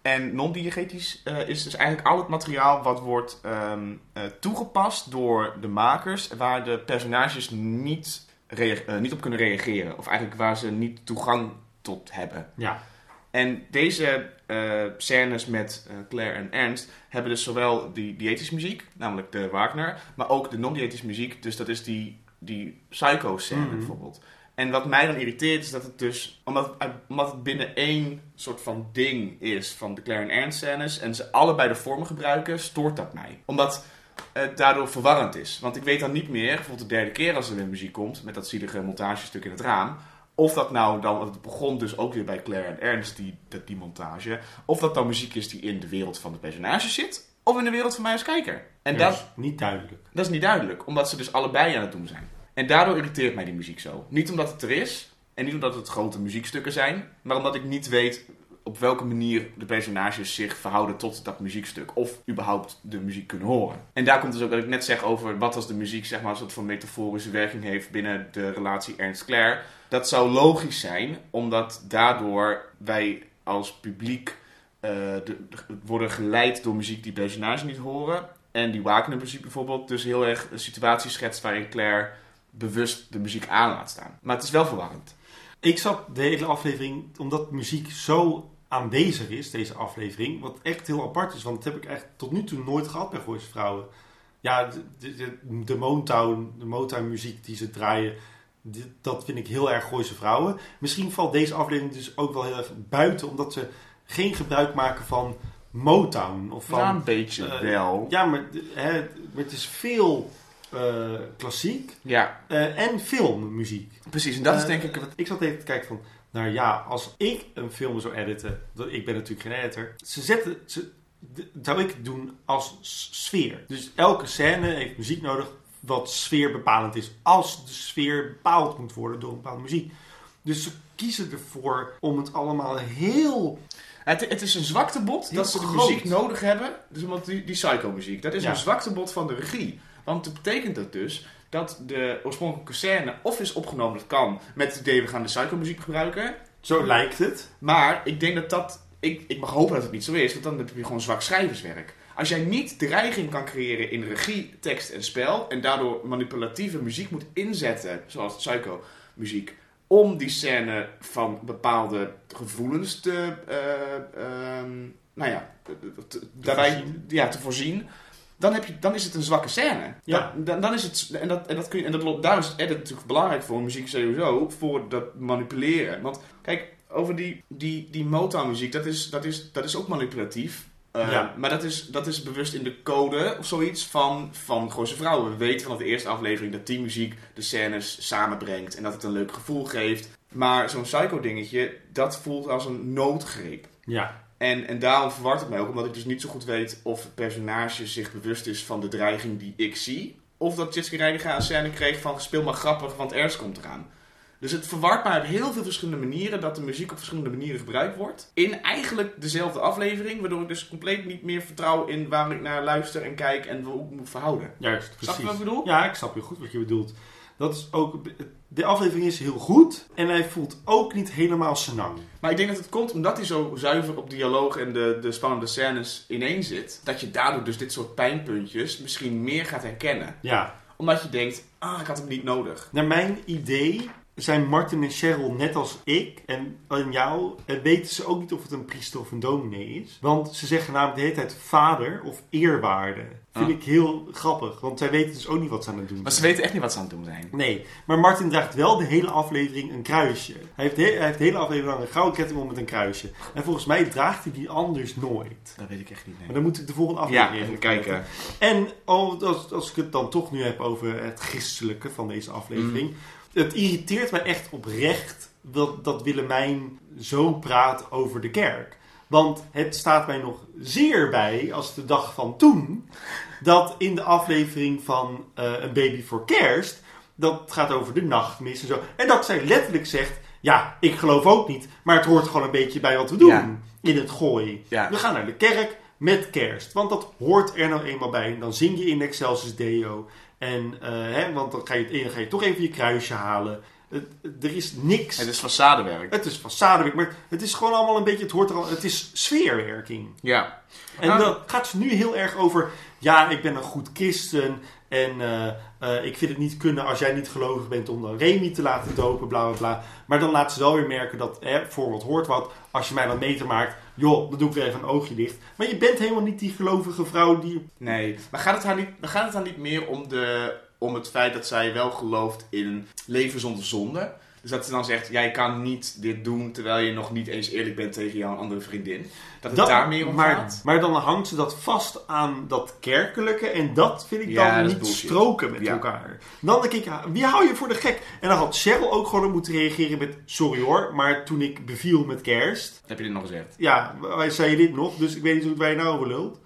En non-diegetisch eh, is dus eigenlijk al het materiaal wat wordt ehm, eh, toegepast door de makers, waar de personages niet, eh, niet op kunnen reageren. Of eigenlijk waar ze niet toegang tot hebben. Ja. En deze eh, scènes met eh, Claire en Ernst hebben dus zowel die dieetische muziek, namelijk de Wagner, maar ook de non-dieetische muziek. Dus dat is die, die psycho-scène Mhm. bijvoorbeeld. En wat mij dan irriteert is dat het dus, omdat het, omdat het binnen één soort van ding is van de Claire en Ernst scènes en ze allebei de vormen gebruiken, stoort dat mij. Omdat het daardoor verwarrend is. Want ik weet dan niet meer, bijvoorbeeld de derde keer als er weer muziek komt, met dat zielige montagestuk in het raam, of dat nou dan, want het begon dus ook weer bij Claire en Ernst, die, dat- die montage. Of dat dan muziek is die in de wereld van de personages zit, of in de wereld van mij als kijker. En Ja, dat, is niet duidelijk. dat is niet duidelijk, omdat ze dus allebei aan het doen zijn. En daardoor irriteert mij die muziek zo. Niet omdat het er is, en niet omdat het grote muziekstukken zijn, maar omdat ik niet weet op welke manier de personages zich verhouden tot dat muziekstuk. Of überhaupt de muziek kunnen horen. En daar komt dus ook wat ik net zeg over wat als de muziek zeg maar, een soort van metaforische werking heeft binnen de relatie Ernst-Claire. Dat zou logisch zijn, omdat daardoor wij als publiek eh, de, de- worden geleid door muziek die personages niet horen. En die Wagner muziek bijvoorbeeld dus heel erg een situatie schetst waarin Claire bewust de muziek aan laat staan. Maar het is wel verwarrend. Ik zat de hele aflevering, omdat muziek zo aanwezig is, deze aflevering, wat echt heel apart is, want dat heb ik echt tot nu toe nooit gehad bij Gooise Vrouwen. Ja, de, de, de, Motown, de Motown muziek die ze draaien, dat vind ik heel erg Gooise Vrouwen. Misschien valt deze aflevering dus ook wel heel erg buiten, omdat ze geen gebruik maken van Motown. Of van, Ja, een beetje eh, wel. Ja, maar, de- hè, maar het is veel eh, klassiek Ja, eh, en filmmuziek. precies. En dat is denk ik... wat- Ik zat even te kijken van, nou ja, als ik een film zou editen, dat, ik ben natuurlijk geen editor, ze zetten, ze, zou ik het doen als sfeer. Dus elke scène heeft muziek nodig wat sfeerbepalend is, als de sfeer bepaald moet worden door een bepaalde muziek. Dus ze kiezen ervoor om het allemaal heel... Het, het is een zwaktebod dat ze de groot. muziek nodig hebben. Dus omdat die, die psycho-muziek. Dat is Ja. een zwaktebod van de regie. Want dat betekent dat dus dat de oorspronkelijke scène of is opgenomen, dat kan, met het idee we gaan de psycho-muziek gebruiken. Zo lijkt het. Maar ik denk dat dat. Ik, ik mag hopen dat het niet zo is, want dan heb je gewoon zwak schrijverswerk. Als jij niet dreiging kan creëren in regie, tekst en spel. en daardoor manipulatieve muziek moet inzetten, zoals psycho-muziek. om die scène van bepaalde gevoelens te. eh, ehm, nou ja, te- daarbij voorzien. Ja, te voorzien. Dan, heb je, dan is het een zwakke scène. Ja. Dan, dan, is het. En, dat, en, dat kun je, en dat, daar is edit natuurlijk belangrijk voor, muziek sowieso. Voor dat manipuleren. Want kijk, over die, die, die Motown-muziek, dat is, dat, is, dat is ook manipulatief. Uh, Ja. Maar dat is, dat is bewust in de code of zoiets van, van Gooise Vrouwen. We weten vanaf de eerste aflevering dat die muziek de scènes samenbrengt en dat het een leuk gevoel geeft. Maar zo'n psycho-dingetje, dat voelt als een noodgreep. Ja, En, en daarom verwart het mij ook, omdat ik dus niet zo goed weet of het personage zich bewust is van de dreiging die ik zie. Of dat Jessica Reiniga een scène kreeg van speel maar grappig, want Ernst komt eraan. Dus het verwart mij op heel veel verschillende manieren dat de muziek op verschillende manieren gebruikt wordt. In eigenlijk dezelfde aflevering, waardoor ik dus compleet niet meer vertrouw in waar ik naar luister en kijk en hoe ik moet verhouden. juist, Snap precies. je wat ik bedoel? Ja, ik snap heel goed wat je bedoelt. Dat is ook... De aflevering is heel goed. En hij voelt ook niet helemaal senang. Maar ik denk dat het komt omdat hij zo zuiver op dialoog en de, de spannende scènes ineen zit. Dat je daardoor dus dit soort pijnpuntjes misschien meer gaat herkennen. Ja. Omdat je denkt, ah, ik had hem niet nodig. Naar mijn idee zijn Martin en Cheryl net als ik en, en jou. En weten ze ook niet of het een priester of een dominee is. Want ze zeggen namelijk de hele tijd vader of eerwaarde. Vind Ah. ik heel grappig. Want zij weten dus ook niet wat ze aan het doen Maar ze zijn. weten echt niet wat ze aan het doen zijn. Nee, maar Martin draagt wel de hele aflevering een kruisje. Hij heeft de, hij heeft de hele aflevering lang een gouden ketting om met een kruisje. En volgens mij draagt hij die anders nooit. Dat weet ik echt niet. Maar Nee. dan moet ik de volgende aflevering Ja, even kijken. En als, als ik het dan toch nu heb over het christelijke van deze aflevering. Het irriteert mij echt oprecht dat, dat Willemijn zo praat over de kerk. Want het staat mij nog zeer bij als de dag van toen. Dat in de aflevering van eh, Een Baby voor Kerst. Dat gaat over de nachtmis en zo. En dat zij letterlijk zegt. Ja, ik geloof ook niet. Maar het hoort gewoon een beetje bij wat we doen. Ja. In het gooi. Ja. We gaan naar de kerk met kerst. Want dat hoort er nou eenmaal bij. En dan zing je in Excelsis Deo. En, eh, hè, want dan ga je, dan ga je toch even je kruisje halen. Het- het- er is niks. Het is façadewerk. Het is façadewerk, maar het is gewoon allemaal een beetje, het hoort er al, het is sfeerwerking. Ja. En Ah. dan gaat ze nu heel erg over, ja, ik ben een goed christen en eh, eh, ik vind het niet kunnen als jij niet gelovig bent om dan Remy te laten dopen, bla bla bla. Maar dan laat ze wel weer merken dat, hè, voor wat hoort wat, als je mij dan meter maakt, joh, dan doe ik weer even een oogje dicht. Maar je bent helemaal niet die gelovige vrouw die, Nee. Maar gaat het haar niet, gaat het haar niet meer om, de, om het feit dat zij wel gelooft in leven zonder zonde? Dus dat ze dan zegt, jij kan niet dit doen terwijl je nog niet eens eerlijk bent tegen jouw andere vriendin. Dat het Dat- daar meer om maar, gaat? maar dan hangt ze dat vast aan dat kerkelijke. En dat vind ik Ja, dan niet bullshit. stroken met Ja. elkaar. Dan denk ik, wie hou je voor de gek? En dan had Cheryl ook gewoon moeten reageren met... Sorry hoor, maar toen ik beviel met kerst... Heb je dit nog gezegd? Ja, wij zei je dit nog, dus ik weet niet hoe het je nou over lult.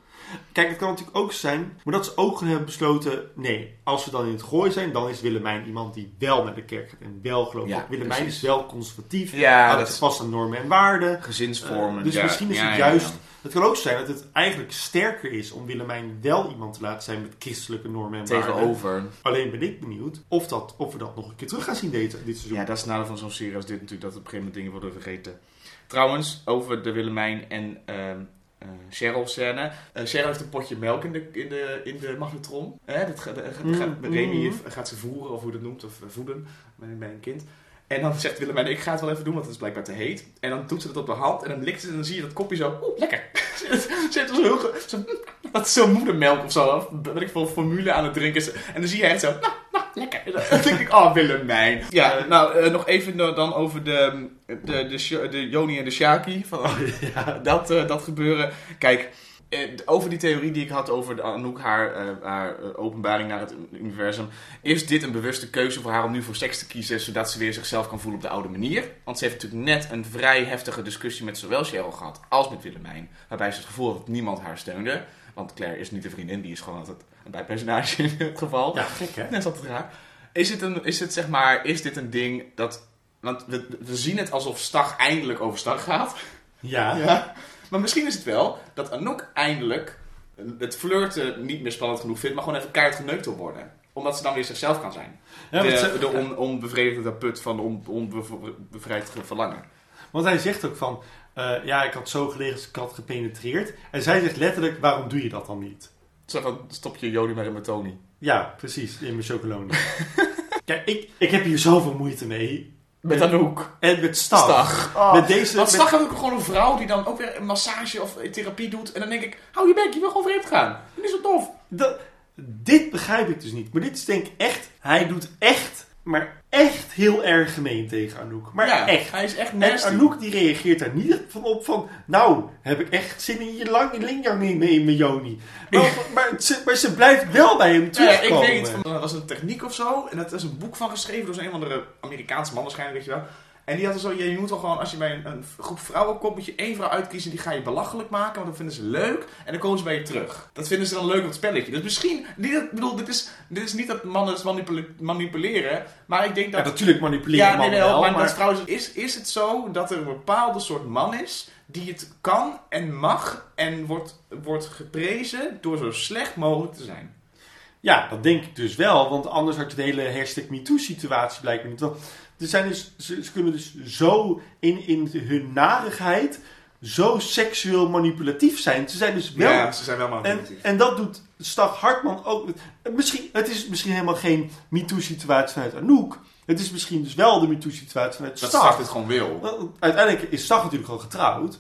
Kijk, het kan natuurlijk ook zijn, maar dat ze ook hebben besloten... Nee, als we dan in het gooi zijn, dan is Willemijn iemand die wel naar de kerk gaat en wel gelooft. Ja, Willemijn precies. is wel conservatief, Ja, houdt dat vast aan normen en waarden. gezinsvormen. Eh, dus ja. misschien is Ja, het juist. Het kan ook zijn dat het eigenlijk sterker is om Willemijn wel iemand te laten zijn met christelijke normen en waarden. Tegenover. Alleen ben ik benieuwd of, dat, of we dat nog een keer terug gaan zien dit, dit seizoen. Ja, dat is het nadeel van zo'n serie als dit natuurlijk, dat op een gegeven moment dingen worden vergeten. Trouwens, over de Willemijn en ehm eh, Cheryl scène. Eh, Cheryl heeft een potje melk in de, in de, in de magnetron. Hè, dat gaat, dat gaat, Mm, Remy mm. gaat ze voeren, of hoe dat noemt, of eh, voeden bij, een kind. En dan zegt Willemijn, ik ga het wel even doen, want het is blijkbaar te heet. En dan doet ze het op de hand en dan likt ze en dan zie je dat kopje zo, oeh, lekker. ze heeft zo heel, zo, dat is zo'n moedermelk of zo, of weet ik veel, formule aan het drinken. En dan zie je echt zo, nou, lekker. Dan denk ik, oh, Willemijn. Ja, Eh, nou, eh, nog even dan over de, de, de, de Joni en de Shaki. Van, Ja. dat, eh, dat gebeuren. Kijk, over die theorie die ik had over de Anouk, haar, haar openbaring naar het universum. Is dit een bewuste keuze voor haar om nu voor seks te kiezen, zodat ze weer zichzelf kan voelen op de oude manier? Want ze heeft natuurlijk net een vrij heftige discussie met zowel Cheryl gehad als met Willemijn. Waarbij ze het gevoel had dat niemand haar steunde. Want Claire is niet een vriendin, die is gewoon altijd een bijpersonage in het geval. Ja, gek hè? Dat is altijd raar. Is het, een, is het zeg maar, is dit een ding dat... Want we, we zien het alsof Stag eindelijk over Stag gaat. Ja. Ja. Maar misschien is het wel dat Anouk eindelijk het flirten niet meer spannend genoeg vindt, maar gewoon even keihard geneukt wil worden. Omdat ze dan weer zichzelf kan zijn. Ja, de ze- de on, onbevredigde put van on, onbevrijd verlangen. Want hij zegt ook van, eh, ja, ik had zo gelegen als ik had gepenetreerd. En zij zegt letterlijk, waarom doe je dat dan niet? Zo van, stop je Jody maar in mijn Tony. Ja, precies, in mijn chocolade. Kijk, ik, ik heb hier zoveel moeite mee. Met Anouk. En met Stag. Stag. Oh. Met deze... Want met- Stag heeft ook gewoon een vrouw die dan ook weer een massage of therapie doet. En dan denk ik, hou je bek, je wil gewoon vreemd gaan. Dat is zo tof. Dat, dit begrijp ik dus niet. Maar dit is denk ik echt... Hij doet echt, maar echt heel erg gemeen tegen Anouk. Maar ja, echt. Hij is echt En nasty. Anouk die reageert daar niet van op van... Nou, heb ik echt zin in je lang linjang in in mijn Joni. Maar, maar, ze, maar ze blijft wel bij hem Ja, ik terugkomen. weet niet, dat was een techniek of zo. En dat is een boek van geschreven door zo'n een of andere Amerikaanse man waarschijnlijk, weet je wel. En die had er zo, ja, je moet wel gewoon, als je bij een, een groep vrouwen komt, moet je één vrouw uitkiezen, die ga je belachelijk maken, want dat vinden ze leuk. En dan komen ze bij je terug. Dat vinden ze dan leuk op het spelletje. Dus misschien, ik bedoel, dit is, dit is niet dat mannen het manipule- manipuleren, maar ik denk Ja, dat... natuurlijk manipuleren Ja, nee, mannen wel, wel, maar, maar... dat trouwens, is, is het zo dat er een bepaalde soort man is die het kan en mag en wordt, wordt geprezen door zo slecht mogelijk te zijn? Ja, dat denk ik dus wel, want anders had je de hele hashtag MeToo-situatie blijkbaar niet. Er zijn dus, ze, ze kunnen dus zo in, in hun narigheid zo seksueel manipulatief zijn. Ze zijn dus wel... Ja, ze zijn wel en, manipulatief. en dat doet Stag Hartman ook. Misschien, het is misschien helemaal geen MeToo-situatie vanuit Anouk. Het is misschien dus wel de MeToo-situatie vanuit Dat Stag. Het gewoon wil. Uiteindelijk is Stag natuurlijk gewoon getrouwd.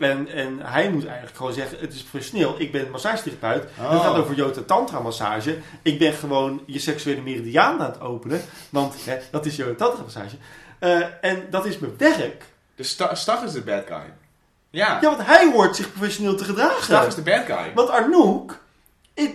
En, en hij moet eigenlijk gewoon zeggen, het is professioneel. Ik ben massagetherapeut. Oh. Het gaat over Jota Tantra massage. Ik ben gewoon je seksuele meridiaan aan het openen. Want hè, dat is Jota Tantra massage. Eh, en dat is mijn werk. Dus Sta- Stag is de bad guy. Ja, Ja, want hij hoort zich professioneel te gedragen. Stag is de bad guy. Want Arnoek,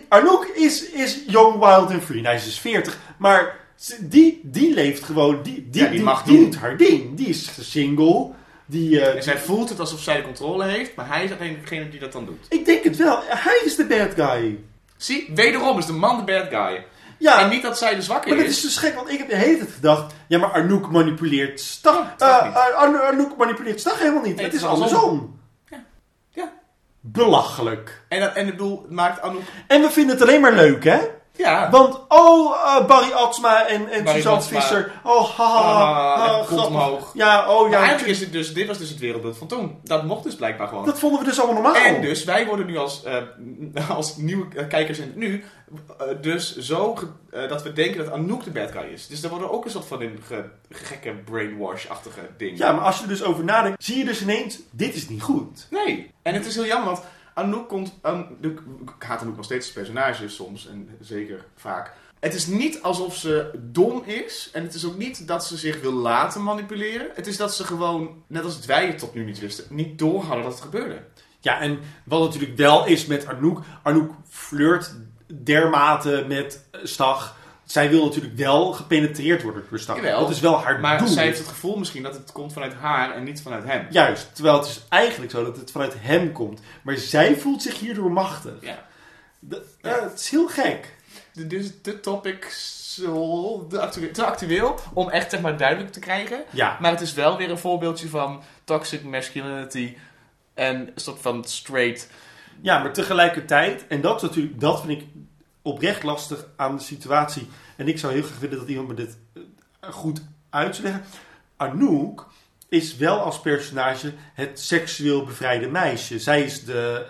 Arnoek is, is young, wild en free. Nou, hij is dus 40. Maar die, die leeft gewoon, die, die, Ja, die die, mag die doet haar ding. Die is single. Die, eh, En zij voelt het alsof zij de controle heeft, maar hij is alleen degene die dat dan doet. ik denk het wel. Hij is de bad guy. Zie, wederom is de man de bad guy. Ja, En niet dat zij de zwakke maar dat is. is dus gek, want ik heb de hele tijd gedacht... Ja, maar Arnoek manipuleert Stag. Ja, Stag Eh. Ar- Ar- Arnoek manipuleert Stag helemaal niet. Nee, het het is is andersom. andersom. Ja. Ja. Belachelijk. En, dat- en ik bedoel, maakt Anouk... En we vinden het alleen maar leuk, hè? Ja, Want, oh, eh, Barry Atsma en, en Barry Suzanne Atsma. Visser. Oh, haha. Ah, ah, omhoog. Ja, oh maar ja. eigenlijk is het dus, dit was dus het wereldbeeld van toen. Dat mocht dus blijkbaar gewoon. Dat vonden we dus allemaal normaal. En dus, wij worden nu als, eh, als nieuwe eh, kijkers in het nu, dus zo dat we denken dat Anouk de bad guy is. Dus daar worden ook een soort van een ge- gekke brainwash-achtige ding. Ja, maar als je er dus over nadenkt, zie je dus ineens, dit is niet goed. Nee. En het is heel jammer, want Anouk komt... Ik haat Anouk nog steeds personage soms, en zeker vaak. Het is niet alsof ze dom is. En het is ook niet dat ze zich wil laten manipuleren. Het is dat ze gewoon, net als wij het tot nu niet wisten, niet door hadden dat het gebeurde. Ja, en wat natuurlijk wel is met Arnoek. Arnoek flirt dermate met Stag. Zij wil natuurlijk wel gepenetreerd worden door Stag. Jawel. Dat is wel haar Maar doel. zij heeft het gevoel misschien dat het komt vanuit haar en niet vanuit hem. Juist, terwijl het is eigenlijk zo dat het vanuit hem komt. Maar zij voelt zich hierdoor machtig. Ja. De- ja, het is heel gek. Dus de topic zo de te actueel om echt zeg maar duidelijk te krijgen. Ja, Maar het is wel weer een voorbeeldje van toxic masculinity en een soort van straight. ja, maar tegelijkertijd, en dat, natuurlijk, dat vind ik oprecht lastig aan de situatie. En ik zou heel graag willen dat iemand me dit eh, goed uit zou leggen. Anouk is wel als personage het seksueel bevrijde meisje. Zij is de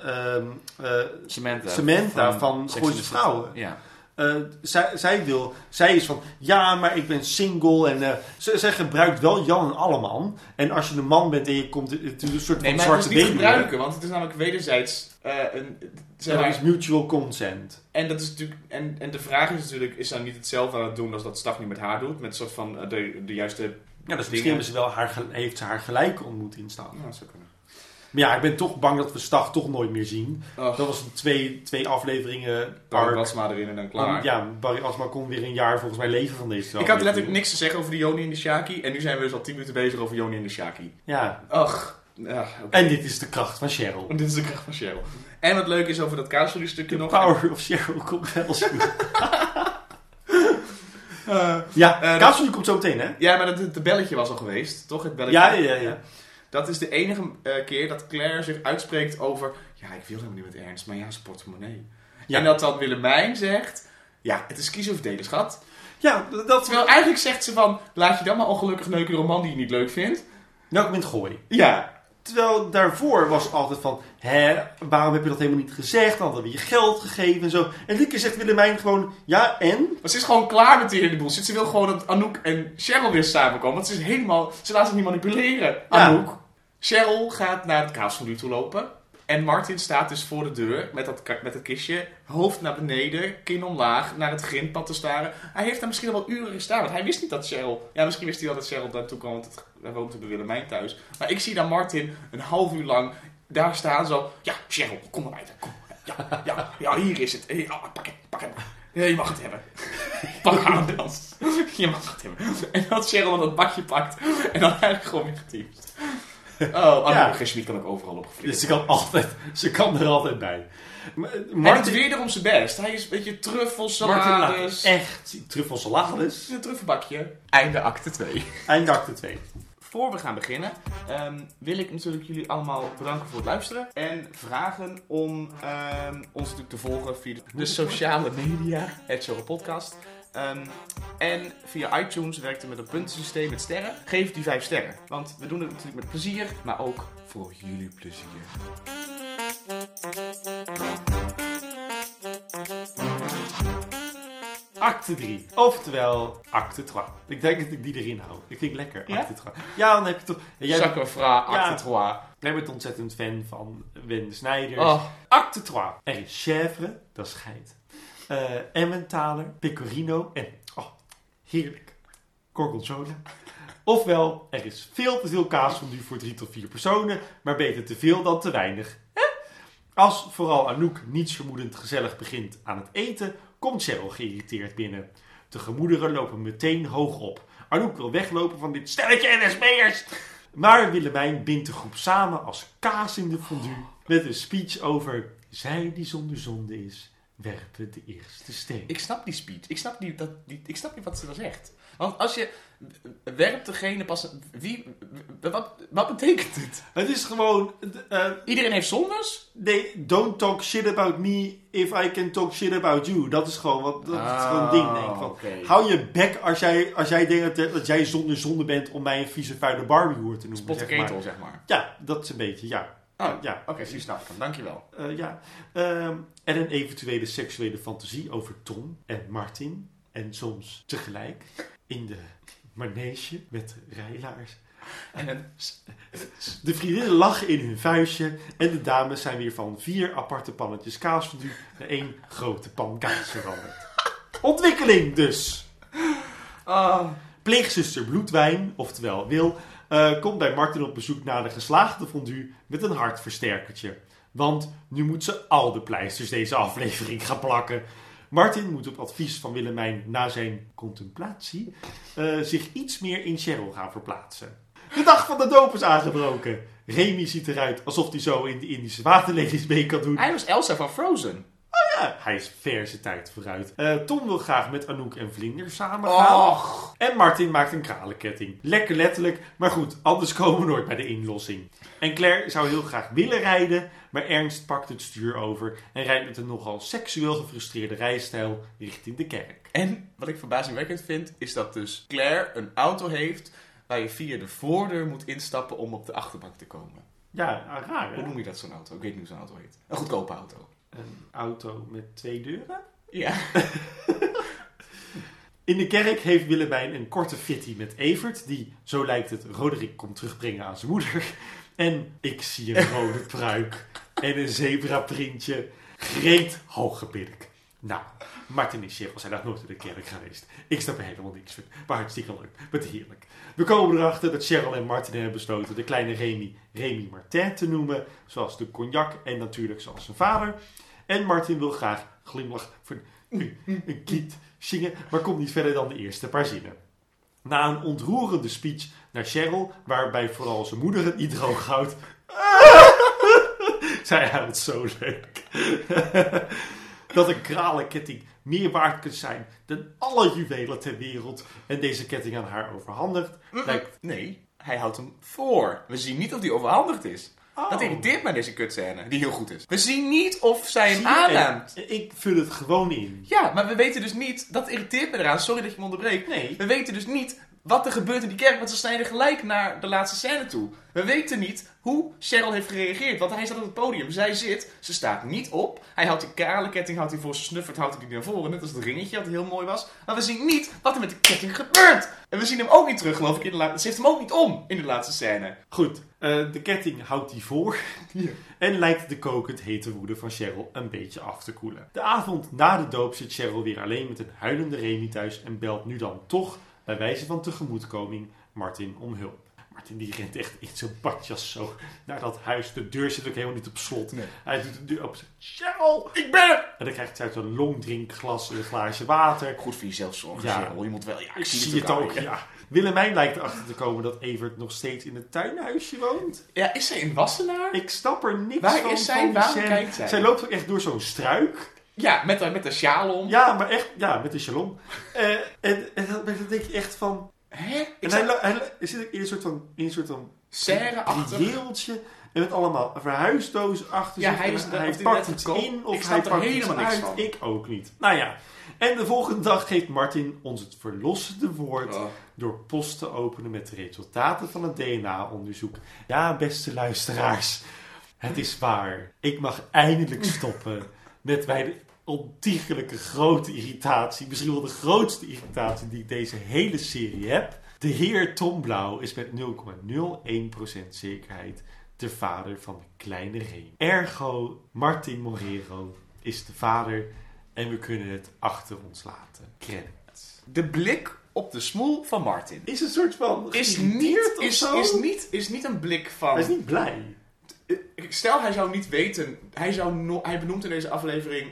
Samantha. Samantha van Sex Gooise. Vrouwen. Ja. Eh, zij, zij, wil, zij is van, ja, maar ik ben single. En ze, zij gebruikt wel Jan en Alleman. En als je een man bent en je komt, het is een soort Nee, van maar het zwarte is niet baby. gebruiken, want het is namelijk wederzijds eh, een... Zeg maar, is mutual consent. En, dat is natuurlijk, en, en de vraag is natuurlijk, is zij niet hetzelfde aan het doen als dat Stag nu met haar doet? Met een soort van de, de juiste Ja, dus misschien ze wel haar, heeft ze haar gelijk ontmoet in Stag. Ja, dat zou kunnen. Maar ja, ik ben toch bang dat we Stag toch nooit meer zien. Dat was een twee, twee afleveringen Barry arc. Basma erin en dan klaar. Ja, Barry Asma kon weer een jaar volgens mij leven van deze Ik had letterlijk niks te zeggen over de Joni en de Shaki. En nu zijn we dus al 10 minuten bezig over Joni en de Shaki. Ja, Ach, ja, en dit is de kracht van Cheryl. En dit is de kracht van Cheryl. En wat leuk is over dat kaasvloei stukje nog. power of Cheryl komt wel eens Ja, Kaasvloei komt zo meteen, hè? ja, maar dat, het belletje was al geweest, toch? Het belletje. Ja, ja, ja. Dat is de enige eh, keer dat Claire zich uitspreekt over... Ja, ik wil helemaal niet met Ernst, maar ja, zijn portemonnee. Ja. En dat dan Willemijn zegt... Ja, het is kiezen of delen, schat. Ja, dat... Terwijl eigenlijk zegt ze van... Laat je dan maar ongelukkig neuken door een man die je niet leuk vindt. Welk moment gooi? Ja. Terwijl daarvoor was het altijd van... Hè, waarom heb je dat helemaal niet gezegd? Dan hadden we je geld gegeven en zo. En keer zegt Willemijn gewoon... Ja, en? Maar ze is gewoon klaar met die hele bullshit. Ze wil gewoon dat Anouk en Cheryl weer samenkomen. Want ze is helemaal... Ze laat zich niet manipuleren. Anouk. Cheryl gaat naar het kaasvloer toe lopen. En Martin staat dus voor de deur met dat, met dat kistje. Hoofd naar beneden, kin omlaag, naar het grindpad te staren. Hij heeft daar misschien al wel uren gestaan. Want hij wist niet dat Cheryl... Ja, misschien wist hij wel dat Cheryl daartoe kwam. Want het, hij woont bij Willemijn thuis. Maar ik zie dan Martin een half uur lang daar staan zo... Ja, Cheryl, kom maar bij. Kom. Ja, ja, ja, hier is het. Ja, pak hem, pak hem. Ja, je mag het hebben. Pak aan. Je mag het hebben. En dat Cheryl dan dat bakje pakt. En dan eigenlijk gewoon weer getypt. Oh, Ja. Ja. kan ook overal op Dus ze kan altijd... Ze kan er altijd bij. Maar, eh, Hij doet weer om zijn best. Hij is een beetje truffelsalades. echt. Truffelsalades. Een truffelbakje. Einde acte 2. Einde acte 2. voor we gaan beginnen, ehm, wil ik natuurlijk jullie allemaal bedanken voor het luisteren. En vragen om ehm, ons natuurlijk te volgen via de sociale media, het Show Podcast. Ehm, en via iTunes werkt het met een puntensysteem met sterren. Geef die vijf sterren. Want we doen het natuurlijk met plezier, maar ook voor jullie plezier. Acte 3. Oftewel, acte 3. Ik denk dat ik die erin hou. Ik vind het lekker, Ja? acte 3. Ja, dan heb je toch... Jij, Jacques Fra, acte Ja. trois. jij bent ontzettend fan van Wende Snijders. Oh, Acte 3. Er is chèvre, dat is Eh Emmentaler, pecorino en, oh, heerlijk, gorgonzola. Ofwel, er is veel te veel kaasfondue voor drie tot vier personen, maar beter te veel dan te weinig. Hè? Als vooral Anouk niets vermoedend gezellig begint aan het eten, komt Cheryl geïrriteerd binnen. De gemoederen lopen meteen hoog op. Anouk wil weglopen van dit stelletje NSB'ers. Maar Willemijn bindt de groep samen als kaas in de fondue met een speech over zij die zonder zonde is, werpen de eerste steen. ik snap die speech. Ik snap, die, dat, die, ik snap niet wat ze dan zegt. Want als je werpt degene pas... Wie, wat, wat betekent dit? Het is gewoon, eh, Iedereen heeft zondes? nee, don't talk shit about me if I can talk shit about you. Dat is gewoon wat, dat is Ah, gewoon een ding, denk ik. Van. Hou je bek als jij, als jij denkt dat, dat jij zonder zonde bent om mij een vieze vuile Barbie-hoer te noemen. Spot zeg maar. ketel, zeg maar. Ja, dat is een beetje, ja. Oh, ja. Oké, nu snap ik hem. Dankjewel. Eh, ja. Ehm, en een eventuele seksuele fantasie over Tom en Martin. En soms tegelijk in de manege met rijlaars. En een, De vriendinnen lachen in hun vuistje. En de dames zijn weer van vier aparte pannetjes kaasfondue naar één grote pan kaas veranderd. Ontwikkeling dus. Ah, Pleegzuster Bloedwijn, oftewel Wil, eh, komt bij Martin op bezoek na de geslaagde fondue met een hartversterkertje. Want nu moet ze al de pleisters deze aflevering gaan plakken. Martin moet op advies van Willemijn na zijn contemplatie eh, zich iets meer in Cheryl gaan verplaatsen. De dag van de doop is aangebroken. Remy ziet eruit alsof hij zo in de Indische waterlelies mee kan doen. hij was Elsa van Frozen. Ja, hij is verse tijd vooruit. Eh, Tom wil graag met Anouk en Vlinder samen gaan. Och. En Martin maakt een kralenketting. Lekker letterlijk, maar goed, anders komen we nooit bij de inlossing. En Claire zou heel graag willen rijden, maar Ernst pakt het stuur over en rijdt met een nogal seksueel gefrustreerde rijstijl richting de kerk. En wat ik verbazingwekkend vind, is dat dus Claire een auto heeft waar je via de voordeur moet instappen om op de achterbank te komen. Ja, raar Hoe noem je dat zo'n auto? Ik weet niet hoe zo'n auto heet. Een goedkope auto. Een auto met twee deuren? Ja. In de kerk heeft Willemijn een korte fitty met Evert, die, zo lijkt het, Roderick komt terugbrengen aan zijn moeder. En ik zie een rode pruik en een zebraprintje. Greet hooggebirk. Nou, Martin en Cheryl zijn nog nooit in de kerk geweest. Ik snap er helemaal niks van, maar hartstikke leuk. Wat heerlijk. We komen erachter dat Cheryl en Martin hebben besloten de kleine Remy Remy Martin te noemen. Zoals de cognac en natuurlijk zoals zijn vader. En Martin wil graag glimlach voor een, kind zingen, maar komt niet verder dan de eerste paar zinnen. Na een ontroerende speech naar Cheryl, waarbij vooral zijn moeder het niet droog houdt. Zij huilt zo leuk. dat een kralenketting meer waard kan zijn dan alle juwelen ter wereld en deze ketting aan haar overhandigt. Lijkt Nee, hij houdt hem voor. We zien niet of die overhandigd is. Oh. Dat irriteert mij deze kutscène, die heel goed is. We zien niet of zij hem. En Ik vul het gewoon in. Ja, maar we weten dus niet, dat irriteert me eraan, sorry dat je me onderbreekt. Nee. We weten dus niet wat er gebeurt in die kerk, want ze snijden gelijk naar de laatste scène toe. We weten niet hoe Cheryl heeft gereageerd, want hij staat op het podium. Zij zit, ze staat niet op. Hij houdt die kale ketting, houdt hij voor zijn snuffert, houdt hij die naar voren. Net als het ringetje, dat heel mooi was. Maar we zien niet wat er met de ketting gebeurt. En we zien hem ook niet terug, geloof ik, in de laatste... Ze heeft hem ook niet om in de laatste scène. Goed, eh, de ketting houdt hij voor en lijkt de kokend hete woede van Cheryl een beetje af te koelen. De avond na de doop zit Cheryl weer alleen met een huilende Remy thuis en belt nu dan toch, bij wijze van tegemoetkoming, Martin om hulp. Martin die rent echt in zijn badjas zo naar dat huis. De deur zit ook helemaal niet op slot. Nee. Hij doet de deur open. zegt, Cheryl, Ik ben er! En dan krijgt hij uit een longdrinkglas een glaasje water. Goed voor jezelf zorgen, Ja. Cheryl. Je moet wel... Ja, ik, zie, zie het ook, ja. Willemijn lijkt erachter te komen dat Evert nog steeds in het tuinhuisje woont. Ja, is zij een wassenaar? Ik snap er niks Waar van. is zij? Waarom kijkt zij? Zij loopt ook echt door zo'n struik. Ja, met, de- met de sjaal om. Ja, maar echt, ja, met een shalom. Eh, en, en dan, denk je echt van, Hè? Ik En hij, zit in een soort van, in een soort van serre-achtig. prieeltje. En met allemaal verhuisdozen achter Ja, zich. hij is- hij pakt iets in Ik of hij pakt helemaal niks uit. van. Ik ook niet. Nou ja. En de volgende dag geeft Martin ons het verlossende woord Oh. door post te openen met de resultaten van het DNA-onderzoek. Ja, beste luisteraars, het is waar. Ik mag eindelijk stoppen met mijn ontiegelijke grote irritatie. Misschien wel de grootste irritatie die ik deze hele serie heb. De heer Tom Blauw is met 0,01% zekerheid de vader van de kleine Reen. Ergo, Martin Morero is de vader en we kunnen het achter ons laten. Credits. De blik op de smoel van Martin. Is een soort van Is niet, of is, zo? is, niet, is niet een blik van... Hij is niet blij. Stel, hij zou niet weten... Hij, zou no- hij benoemt in deze aflevering...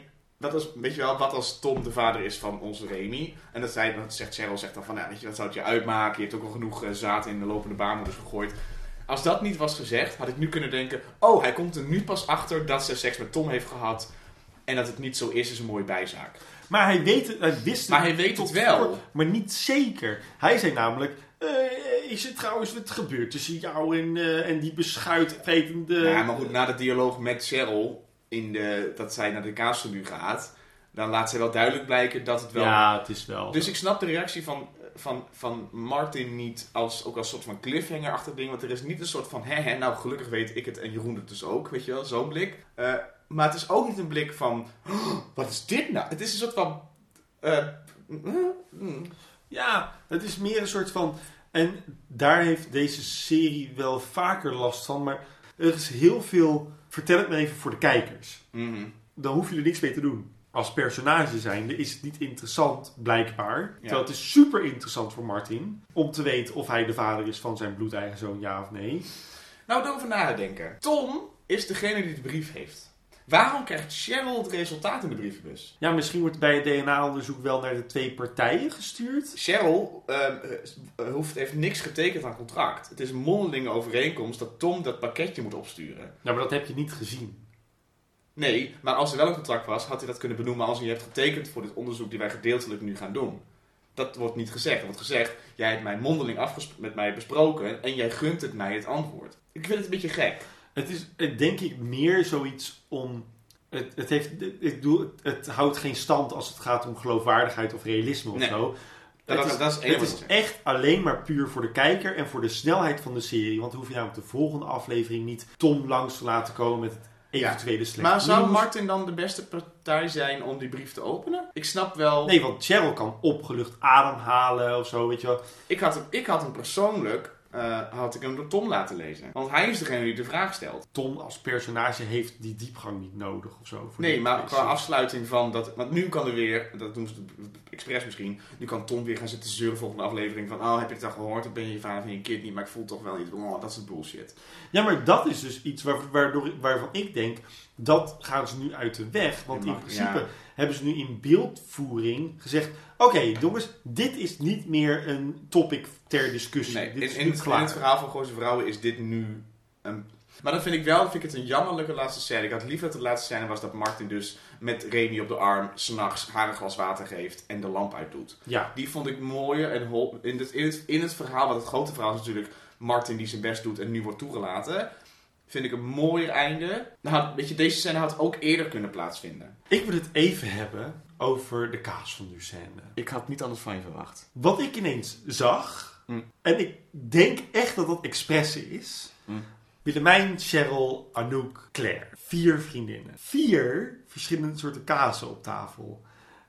Dat is, weet je wel, wat als Tom de vader is van onze Remy. En dat, zei, dat zegt Cheryl zegt dan van... Ja, weet je, wat zou het je uitmaken? Je hebt ook al genoeg eh, zaad in de lopende baarmoeders gegooid. Als dat niet was gezegd, had ik nu kunnen denken... Oh, hij komt er nu pas achter dat ze seks met Tom heeft gehad. En dat het niet zo is, is een mooie bijzaak. Maar hij, weet het, hij wist het. Maar hij weet het wel. voor, maar niet zeker. Hij zei namelijk... eh, is het trouwens wat gebeurd tussen jou en, eh, en die beschuitvretende... Ja, maar goed, na de dialoog met Cheryl... In de, dat zij naar de kaasmenu gaat... Dan laat zij wel duidelijk blijken dat het wel Ja, het is wel... Dus ik snap de reactie van, van, van Martin niet als, ook als soort van cliffhanger achter ding. Want er is niet een soort van, hè, hè, nou gelukkig weet ik het en Jeroen het dus ook, weet je wel, zo'n blik. Eh, maar het is ook niet een blik van, "Oh, wat is dit nou? Het is een soort van, eh, mm, Ja, het is meer een soort van... En daar heeft deze serie wel vaker last van. Maar er is heel veel... Vertel het me even voor de kijkers. mhm. Dan hoef je er niks mee te doen. Als personage zijnde is het niet interessant, blijkbaar. Terwijl het is super interessant voor Martin. Om te weten of hij de vader is van zijn bloedeigen zoon, ja of nee. Nou, erover nadenken. Tom is degene die de brief heeft. Waarom krijgt Cheryl het resultaat in de brievenbus? Ja, misschien wordt bij het DNA-onderzoek wel naar de twee partijen gestuurd. Cheryl ehm, eh, hoeft, heeft niks getekend aan contract. Het is een mondelinge overeenkomst dat Tom dat pakketje moet opsturen. Nou, maar dat heb je niet gezien. Nee, maar als er wel een contract was, had hij dat kunnen benoemen als je hebt getekend voor dit onderzoek die wij gedeeltelijk nu gaan doen. Dat wordt niet gezegd. Er wordt gezegd, jij hebt mijn mondeling met mij besproken en jij gunt het mij het antwoord. Ik vind het een beetje gek. Het is denk ik meer zoiets om. Het, het, heeft, ik bedoel, het, het houdt geen stand als het gaat om geloofwaardigheid of realisme of Nee. zo. Dat, het is, dat is het echt alleen maar puur voor de kijker en voor de snelheid van de serie. Want dan hoef je namelijk de volgende aflevering niet Tom langs te laten komen met het eventuele slecht Maar zou nieuws. Martin dan de beste partij zijn om die brief te openen? Ik snap wel... Nee, want Cheryl kan opgelucht ademhalen of zo, weet je wel. Ik had hem, ik had hem persoonlijk eh, had ik hem door Tom laten lezen. Want hij is degene die de vraag stelt. Tom als personage heeft die diepgang niet nodig of zo. voor Nee, maar qua afsluiting van dat... Want nu kan er weer, dat doen ze expres misschien, nu kan Tom weer gaan zitten zeuren volgende aflevering van oh, heb je het al gehoord? Dan ben je je vader van je kind niet, maar ik voel toch wel iets. Oh, dat is het bullshit. Ja, maar dat is dus iets waar, waardoor, ik- waarvan ik denk, dat gaan ze nu uit de weg. Want in principe ja. hebben ze nu in beeldvoering gezegd... Oké, jongens, dit is niet meer een topic ter discussie. Nee, dit in, is in, nu het, in klaar. het verhaal van Gooise Vrouwen is dit nu een... Maar dan vind ik wel vind ik het een jammerlijke laatste scène. Ik had liever dat de laatste scène was dat Martin dus met Remy op de arm s'nachts haar een glas water geeft en de lamp uitdoet. Ja, Die vond ik mooier en hol- in het, in, het, in het verhaal, wat het grote verhaal is natuurlijk Martin die zijn best doet en nu wordt toegelaten. Vind ik een mooier einde. Nou, weet je, deze scène had ook eerder kunnen plaatsvinden. ik wil het even hebben over de kaas van scène. Ik had niet anders van je verwacht. Wat ik ineens zag, Mm. en ik denk echt dat dat expres is... Mm. Willemijn, Cheryl, Anouk, Claire. Vier vriendinnen. Vier verschillende soorten kazen op tafel.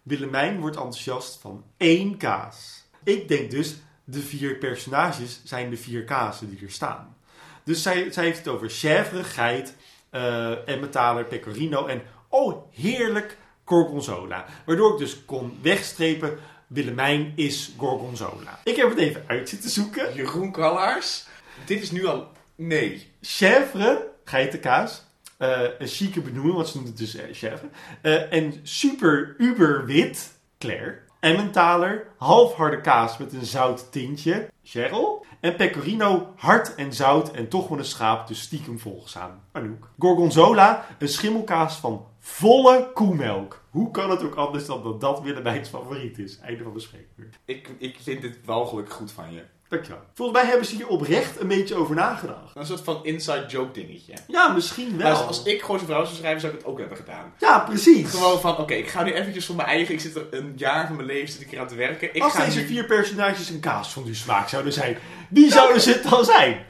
Willemijn wordt enthousiast van één kaas. Ik denk dus, de vier personages zijn de vier kazen die er staan. Dus zij, zij heeft het over chèvre, geit, eh emmentaler, pecorino en, oh heerlijk, gorgonzola. Waardoor ik dus kon wegstrepen, Willemijn is gorgonzola. Ik heb het even uit zitten zoeken. Jeroen Kallaars, dit is nu al... Nee. Chèvre, geitenkaas. eh een chique benoeming, want ze noemt het dus eh, chèvre. Eh, en super uber wit, Claire. Emmentaler, halfharde kaas met een zout tintje, Cheryl. En pecorino, hard en zout en toch wel een schaap, dus stiekem volgzaam, Anouk. Gorgonzola, een schimmelkaas van volle koemelk. Hoe kan het ook anders dan dat dat Willemijns favoriet is? Einde van de spreekuur. Ik, ik vind dit wel gelukkig goed van je. Dankjewel. Volgens mij hebben ze hier oprecht een beetje over nagedacht. Een soort van inside joke dingetje. Ja, misschien wel. Maar als, als ik gewoon zo'n vrouw zou schrijven, zou ik het ook hebben gedaan. Ja, precies. Gewoon van, oké, ik ga nu eventjes voor mijn eigen... Ik zit er een jaar van mijn leven zit ik hier aan te werken. Ik Als ga deze nu- vier personages een kaas van die smaak zouden zijn, wie zouden ze het dan zijn?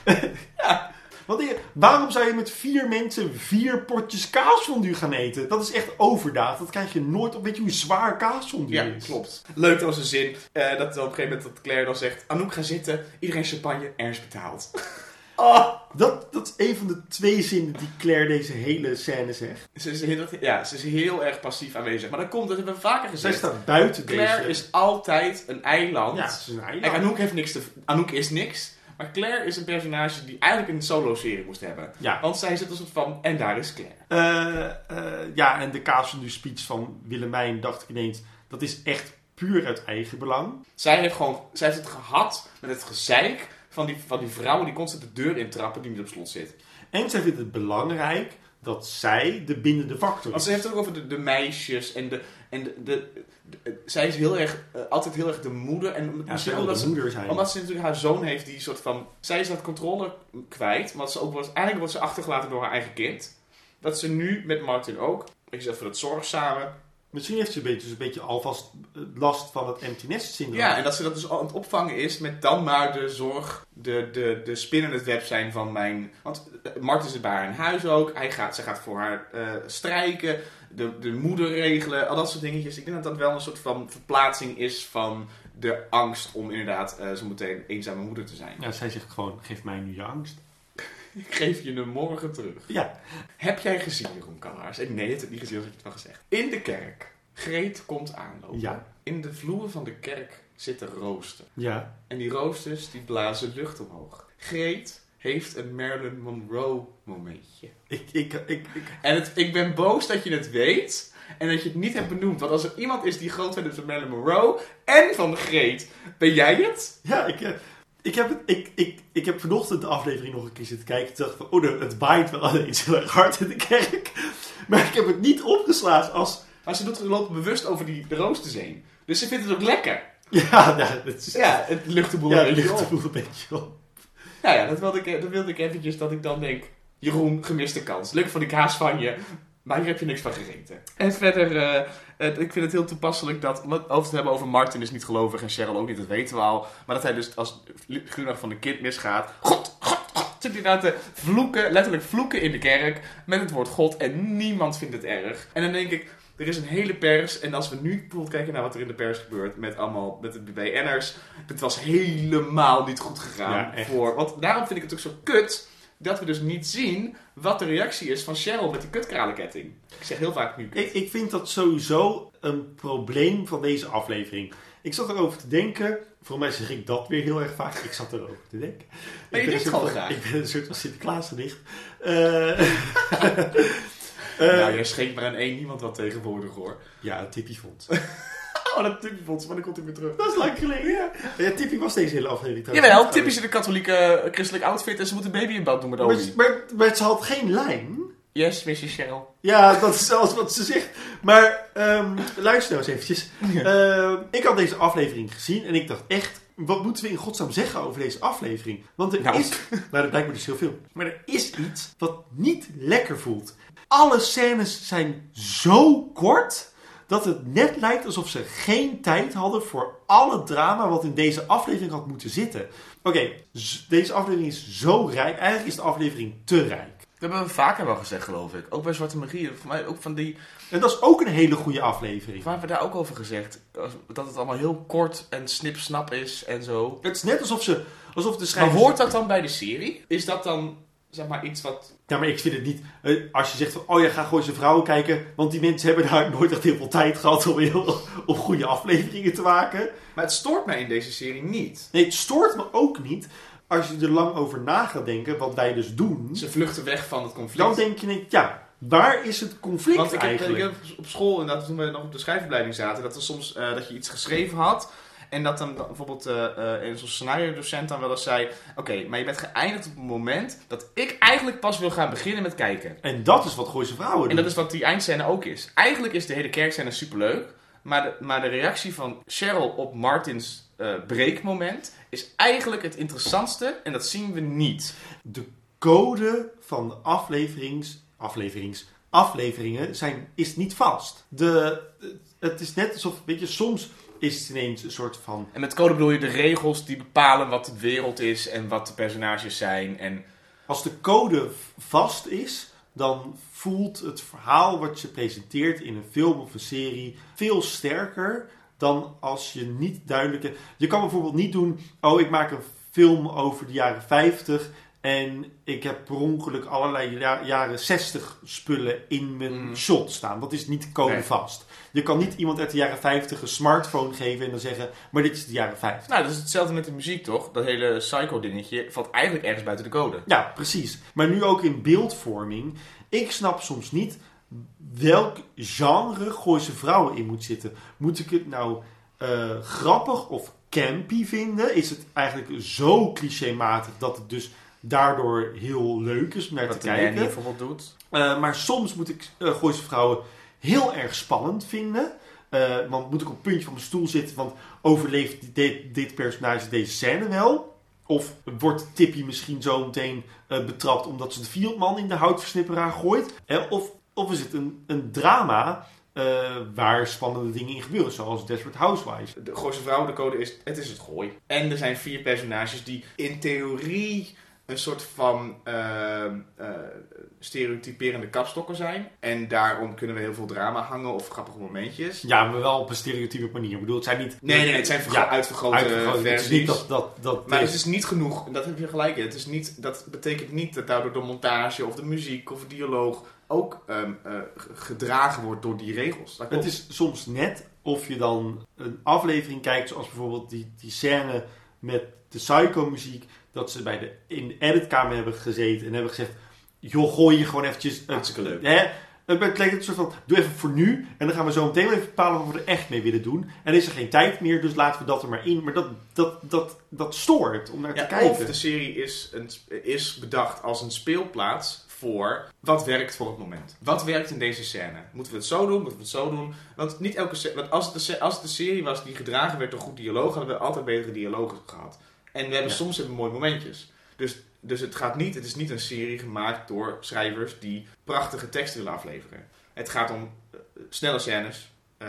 Ja. Want waarom zou je met vier mensen vier potjes kaasfondue gaan eten? Dat is echt overdaad. Dat krijg je nooit op. Weet je hoe zwaar kaasfondue Ja, is? klopt. Leuk dat was een zin. eh, dat op een gegeven moment dat Claire dan zegt... Anouk, ga zitten. Iedereen champagne. Ernst betaalt. oh, Dat, dat is een van de twee zinnen die Claire deze hele scène zegt. ze, is heel, ja, ze is heel erg passief aanwezig. Maar dat komt, dat hebben we vaker Zij gezegd. staat buiten Claire deze... is altijd een eiland. Ja, ze is een eiland. Anouk heeft niks te... Anouk is niks. Maar Claire is een personage die eigenlijk een solo-serie moest hebben. Ja. Want zij zit een soort van... En daar is Claire. Eh, eh, ja, en de kaasfondue speech van Willemijn dacht ik ineens... Dat is echt puur uit eigen belang. Zij heeft gewoon... Zij heeft het gehad met het gezeik van die, van die vrouwen die constant de deur intrappen die niet op slot zit. En zij vindt het belangrijk dat zij de bindende factor Want is. ze heeft het ook over de, de meisjes en de... En de, de, de- zij is heel erg, eh, altijd heel erg de moeder. En Ja, misschien omdat ze, omdat ze natuurlijk haar zoon heeft die soort van... Zij is dat controle kwijt. Want ze ook wordt, eigenlijk wordt ze achtergelaten door haar eigen kind. Dat ze nu met Martin ook... Ik zeg voor het zorgzame. Misschien heeft ze een beetje, dus een beetje alvast eh, last van het empty nest syndroom. Ja, en dat ze dat dus al aan het opvangen is met dan maar de zorg, de, de, de spin in het web zijn van mijn... Want eh, Martin zit bij haar in huis ook. Hij gaat, ze gaat voor haar strijken, de, de moeder regelen, al dat soort dingetjes. Ik denk dat dat wel een soort van verplaatsing is van de angst om inderdaad eh, zo meteen eenzame moeder te zijn. Ja, zij zegt gewoon, geef mij nu je angst. Ik geef je hem morgen terug. Ja, Heb jij gezien, Jeroen Kallaars? Ik- Nee, het heb ik niet gezien, als ik het wel gezegd. In de kerk. Greet komt aanlopen. Ja. In de vloer van de kerk zitten rooster. ja. En die roosters die blazen lucht omhoog. Greet heeft een Marilyn Monroe momentje. Ik, ik, ik, ik, En het, ik ben boos dat je het weet en dat je het niet hebt benoemd. Want als er iemand is die groot fan is van Marilyn Monroe en van Greet, ben jij het? ja, ik, eh, ik, heb het, ik, ik, ik heb vanochtend de aflevering nog een keer zitten kijken. Toen dacht ik van, oh, de- het waait wel eens heel erg hard in de kerk. Maar ik heb het niet opgeslagen als... Maar ze doet er loopt bewust over die de roosters heen. Dus ze vindt het ook lekker. Ja, nou, dat is... Ja, het lucht de boel ja, een het beetje op. Nou ja, dat wilde, ik, dat wilde ik eventjes dat ik dan denk... Jeroen, gemiste kans. Leuk voor die kaas van je. Maar hier heb je niks van gegeten. En verder, eh, eh, ik vind het heel toepasselijk dat... Over te hebben over Martin is niet gelovig en Cheryl ook niet, dat weten we al. Maar dat hij dus als gruwelijk van de kind misgaat... God, God, God, zit hij daar te vloeken, letterlijk vloeken in de kerk... met het woord God en niemand vindt het erg. En dan denk ik... Er is een hele pers, en als we nu bijvoorbeeld kijken naar wat er in de pers gebeurt met allemaal met de BN'ers, het was helemaal niet goed gegaan. Ja, voor, want daarom vind ik het ook zo kut dat we dus niet zien wat de reactie is van Cheryl met die kutkralenketting. Ik zeg heel vaak nu. Ik, ik vind dat sowieso een probleem van deze aflevering. Ik zat erover te denken. Voor mij zeg ik dat weer heel erg vaak. Ik zat erover te denken. Maar je Ik denkt gewoon graag. Ik ben een soort van Sinterklaas gedicht. Eh eh, nou, jij schenkt maar aan één niemand wat tegenwoordig hoor. ja, een Tippy vond. Oh, dat Tippy-fonds, maar dan komt hij weer terug. Dat is lang geleden, ja. ja Tippy was deze hele aflevering trouwens. Jawel, Tippy is in de katholieke eh, christelijk outfit en ze moet een baby in bad doen met Maar, olie. maar, maar ze had geen lijn. Yes, Mrs. Cheryl. Ja, dat is alles wat ze zegt. Maar ehm, luister nou eens eventjes. Ehm, ik had deze aflevering gezien en ik dacht echt... Wat moeten we in godsnaam zeggen over deze aflevering? Want er Nou. is... Nou, dat blijkt me dus heel veel. Maar er is iets wat niet lekker voelt. Alle scènes zijn zo kort... dat het net lijkt alsof ze geen tijd hadden... voor alle drama wat in deze aflevering had moeten zitten. Oké, deze aflevering is zo rijk. Eigenlijk is de aflevering te rijk. Dat hebben we vaker wel gezegd, geloof ik. Ook bij Zwarte Magie. Voor mij ook van die... En dat is ook een hele goede aflevering. Waar hebben we daar ook over gezegd? Dat het allemaal heel kort en snip-snap is en zo. Het is net alsof ze... Alsof de Maar schrijvers... hoort dat dan bij de serie? Is dat dan, zeg maar, iets wat... Ja, maar ik vind het niet... eh, als je zegt van... Oh ja, ga gewoon zijn vrouwen kijken. Want die mensen hebben daar nooit echt heel veel tijd gehad... om, heel, om goede afleveringen te maken. Maar het stoort mij in deze serie niet. Nee, het stoort me ook niet... Als je er lang over na gaat denken... Wat wij dus doen... Ze vluchten weg van het conflict. Dan denk je... Ja, waar is het conflict Want ik heb, eigenlijk? ik heb op school, inderdaad, toen we nog op de schrijfopleiding zaten, dat er soms eh, dat je iets geschreven had. En dat dan bijvoorbeeld eh, eh, in zo'n scenario docent dan wel eens zei... Oké, maar je bent geëindigd op het moment dat ik eigenlijk pas wil gaan beginnen met kijken. En dat is wat Gooise Vrouwen doen. En dat is wat die eindscène ook is. Eigenlijk is de hele kerkscène superleuk. Maar de, maar de reactie van Cheryl op Martins eh breekmoment is eigenlijk het interessantste. En dat zien we niet. De code van de afleverings, afleverings, afleveringen zijn, is niet vast. De, het is net alsof, weet je, soms is het ineens een soort van... En met code bedoel je de regels die bepalen wat de wereld is en wat de personages zijn. En Als de code vast is, dan voelt het verhaal wat je presenteert in een film of een serie veel sterker dan als je niet duidelijke... Je kan bijvoorbeeld niet doen, oh ik maak een film over de jaren 50 en ik heb per ongeluk allerlei ja- jaren 60 spullen in mijn Mm. shot staan. Dat is niet code vast. Je kan niet iemand uit de jaren 50 een smartphone geven en dan zeggen, maar dit is de jaren 50. nou, dat is hetzelfde met de muziek toch? Dat hele psycho-dingetje valt eigenlijk ergens buiten de code. Ja, precies. Maar nu ook in beeldvorming. Ik snap soms niet welk genre Gooise Vrouwen in moet zitten. Moet ik het nou eh, grappig of campy vinden? Is het eigenlijk zo clichématig dat het dus daardoor heel leuk is om naar Wat te kijken? bijvoorbeeld doet. Eh, maar soms moet ik uh, Gooise Vrouwen heel erg spannend vinden. Eh, want moet ik op het puntje van mijn stoel zitten, want overleeft dit, dit personage deze scène wel? Of wordt Tippy misschien zo meteen eh, betrapt omdat ze de Fieldman in de houtversnipperaar gooit? Eh, of, of is het een, een drama waar spannende dingen in gebeuren, zoals Desperate Housewives? De Gooise Vrouwen, de code is, het is het gooi. En er zijn vier personages die in theorie een soort van eh, eh, stereotyperende kapstokken zijn. En daarom kunnen we heel veel drama hangen of grappige momentjes. Ja, maar wel op een stereotype manier. Ik bedoel, het zijn niet... Nee, nee, nee, het zijn Ja, uitvergrote. Het is versies. niet dat... dat, dat Maar het is niet genoeg, en dat heb je gelijk in. Het is niet, dat betekent niet dat daardoor de montage of de muziek of de dialoog ook ehm, eh, gedragen wordt door die regels. Het is soms net of je dan een aflevering kijkt, zoals bijvoorbeeld die, die scène met de Psycho-muziek, dat ze bij de, in de editkamer hebben gezeten en hebben gezegd, joh, gooi je gewoon eventjes... hartstikke leuk. Hè? Het lijkt een soort van, doe even voor nu en dan gaan we zo meteen wel even bepalen wat we er echt mee willen doen. En er is er geen tijd meer, dus laten we dat er maar in. Maar dat, dat, dat, dat stoort om naar Ja, te kijken. of de serie is, een, is bedacht als een speelplaats voor wat werkt voor het moment. Wat werkt in deze scène? Moeten we het zo doen? Moeten we het zo doen? Want niet elke want als het, de, als het een serie was die gedragen werd door goed dialoog, hadden we altijd betere dialogen gehad. En we hebben Ja. soms hebben we mooie momentjes. Dus, dus het gaat niet, het is niet een serie gemaakt door schrijvers die prachtige teksten willen afleveren. Het gaat om eh, snelle scènes, eh,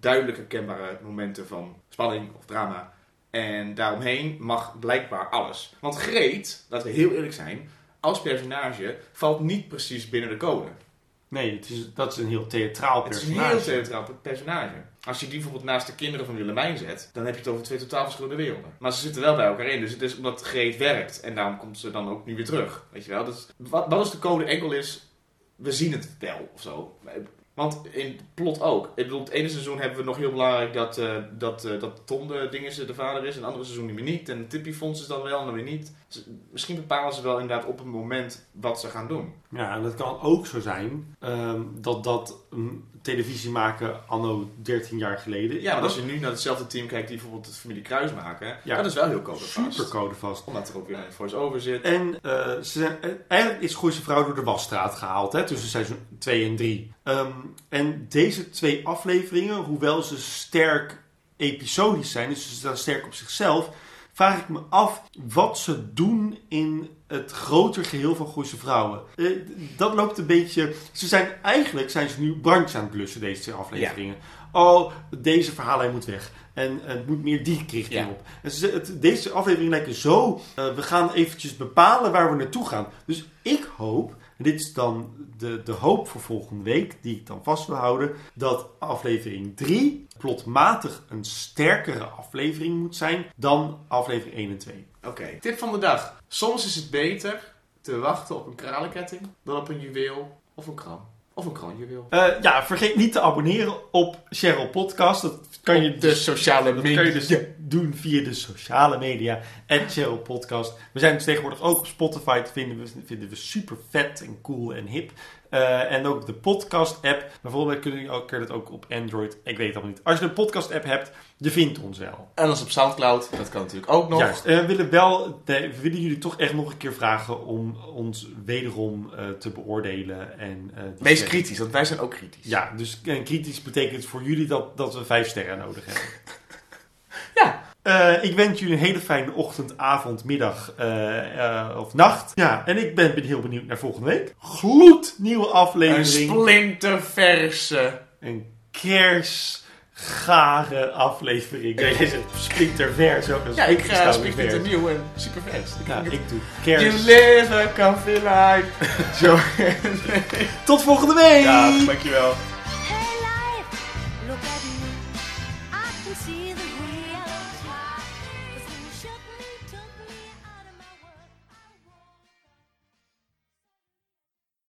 duidelijk herkenbare momenten van spanning of drama. En daaromheen mag blijkbaar alles. Want Greet, laten we heel eerlijk zijn, als personage valt niet precies binnen de code. Nee, het is, dat is een heel theatraal Het is een personage. heel theatraal personage. Als je die bijvoorbeeld naast de kinderen van Willemijn zet, dan heb je het over twee totaal verschillende werelden. Maar ze zitten wel bij elkaar in. Dus het is omdat Greet werkt. En daarom komt ze dan ook nu weer terug. Weet je wel? Dus wat, wat als de code enkel is, we zien het wel of zo. Want in plot ook. Ik het ene seizoen hebben we nog heel belangrijk dat, eh, dat, eh, dat Tom de, de vader is. En het andere seizoen meer niet. En Tippy Fonds is dan wel en dan weer niet. Dus misschien bepalen ze wel inderdaad op een moment wat ze gaan doen. Ja, en het kan ook zo zijn ehm, dat dat een televisie maken anno 13 jaar geleden. Ja, maar als je nu naar hetzelfde team kijkt die bijvoorbeeld het familie Kruis maken. Ja. Dat is wel heel codevast. super codevast. Omdat er ook weer een voice-over zit. En eh, ze zijn, eh, eigenlijk is Gooise Vrouw door de wasstraat gehaald hè, tussen seizoen 2 en 3. en deze twee afleveringen, hoewel ze sterk episodisch zijn, dus ze staan sterk op zichzelf, vraag ik me af wat ze doen in het groter geheel van Gooise Vrouwen. Eh, dat loopt een beetje... Ze zijn, eigenlijk zijn ze nu brandjes aan het blussen, deze twee afleveringen. Oh, deze verhaallijn moet weg. En het moet meer die richting Ja. op. En ze, het, deze aflevering lijken zo... eh, we gaan eventjes bepalen waar we naartoe gaan. Dus ik hoop, dit is dan de, de hoop voor volgende week... die ik dan vast wil houden... dat aflevering 3 plotmatig een sterkere aflevering moet zijn... dan aflevering 1 en 2. Oké, tip van de dag. Soms is het beter te wachten op een kralenketting dan op een juweel of een kroon. Of een kroonjuweel. Eh, ja, vergeet niet te abonneren op Cheryl Podcast. Dat kan je de dus sociale Dat kan je dus doen via de sociale media. En Cheryl Podcast. We zijn dus tegenwoordig ook op Spotify te vinden. We vinden we super vet en cool en hip. Eh, en ook de podcast-app. Maar volgens mij kun je ook, kun je dat ook op Android. Ik weet het allemaal niet. Als je een podcast-app hebt, je vindt ons wel. En als op Soundcloud, dat kan natuurlijk ook nog. Juist. En we willen, wel, we willen jullie toch echt nog een keer vragen om ons wederom eh, te beoordelen. En, eh, die Wees sterren- kritisch, want wij zijn ook kritisch. Ja, dus en kritisch betekent voor jullie dat, dat we vijf sterren nodig hebben. Ja. Eh, ik wens jullie een hele fijne ochtend, avond, middag eh, eh, of nacht. Ja, en ik ben, ben heel benieuwd naar volgende week. Gloednieuwe Een aflevering. splinterverse. Een kersgare aflevering. Ja, jij zegt splintervers ook. Ja, ik ga staat springt vers. het nieuw en supervers. Ja, ik ik doe You kers. live a comfy life. Zo. Tot volgende week! ja, dankjewel.